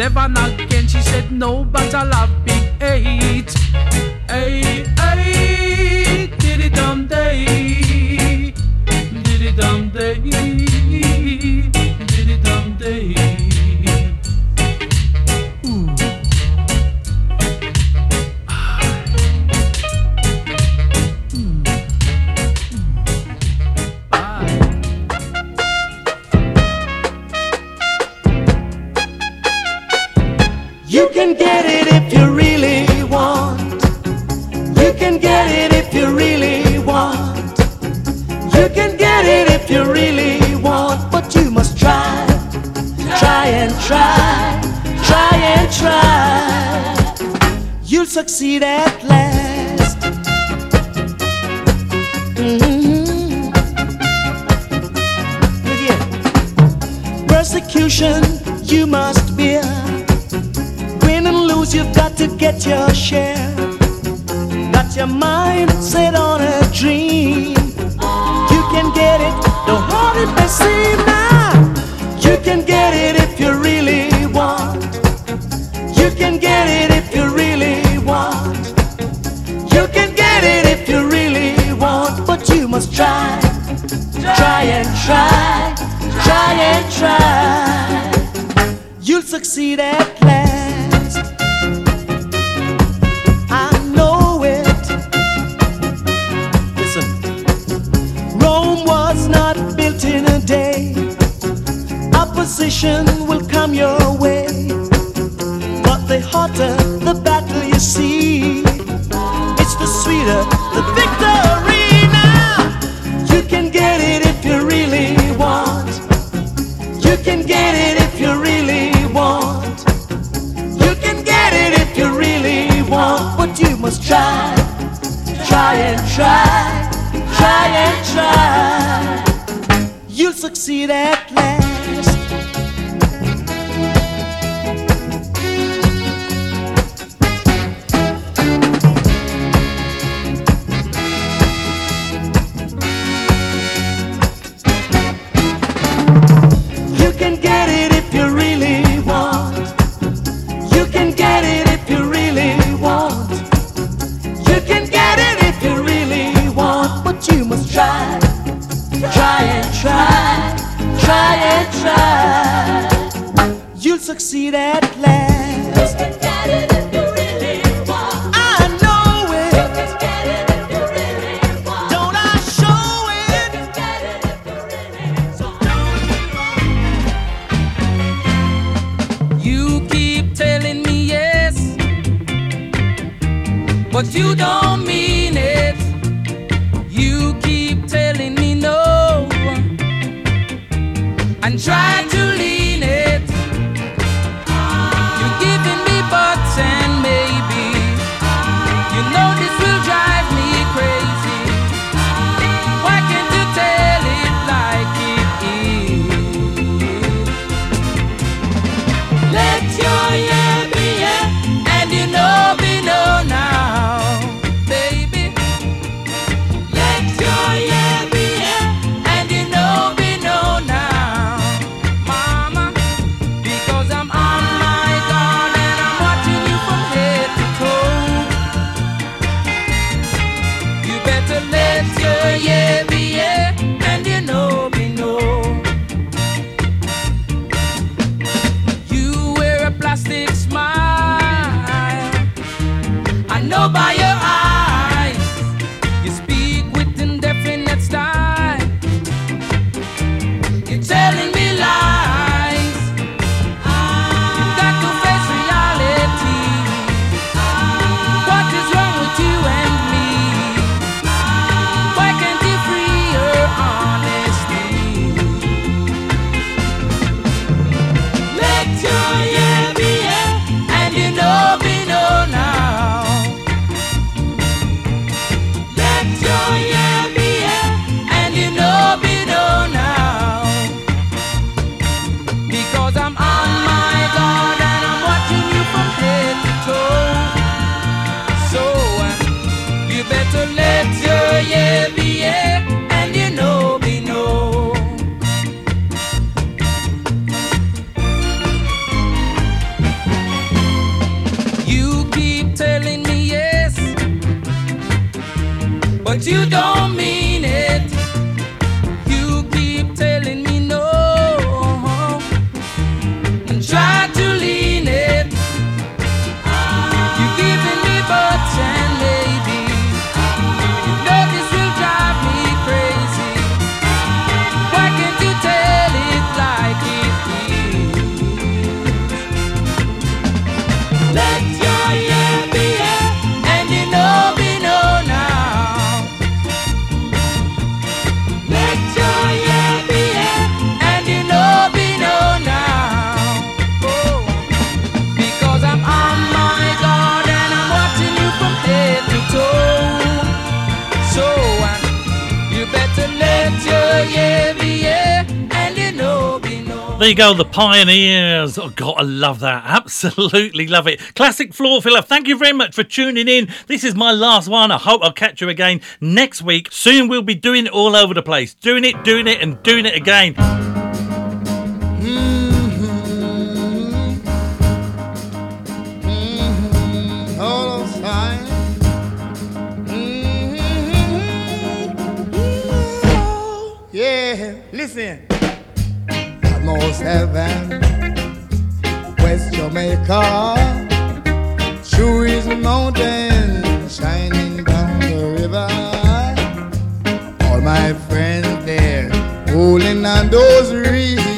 seven must try, try and try, try and try. You'll succeed at last. There you go, the Pioneers. Oh, God, I love that. Absolutely love it. Classic floor filler. Thank you very much for tuning in. This is my last one. I hope I'll catch you again next week. Soon we'll be doing it all over the place. Doing it, doing it, and doing it again. On, sign. Yeah, listen. Almost heaven, West Jamaica, True is mountain shining down the river. All my friends there, holding on those reach,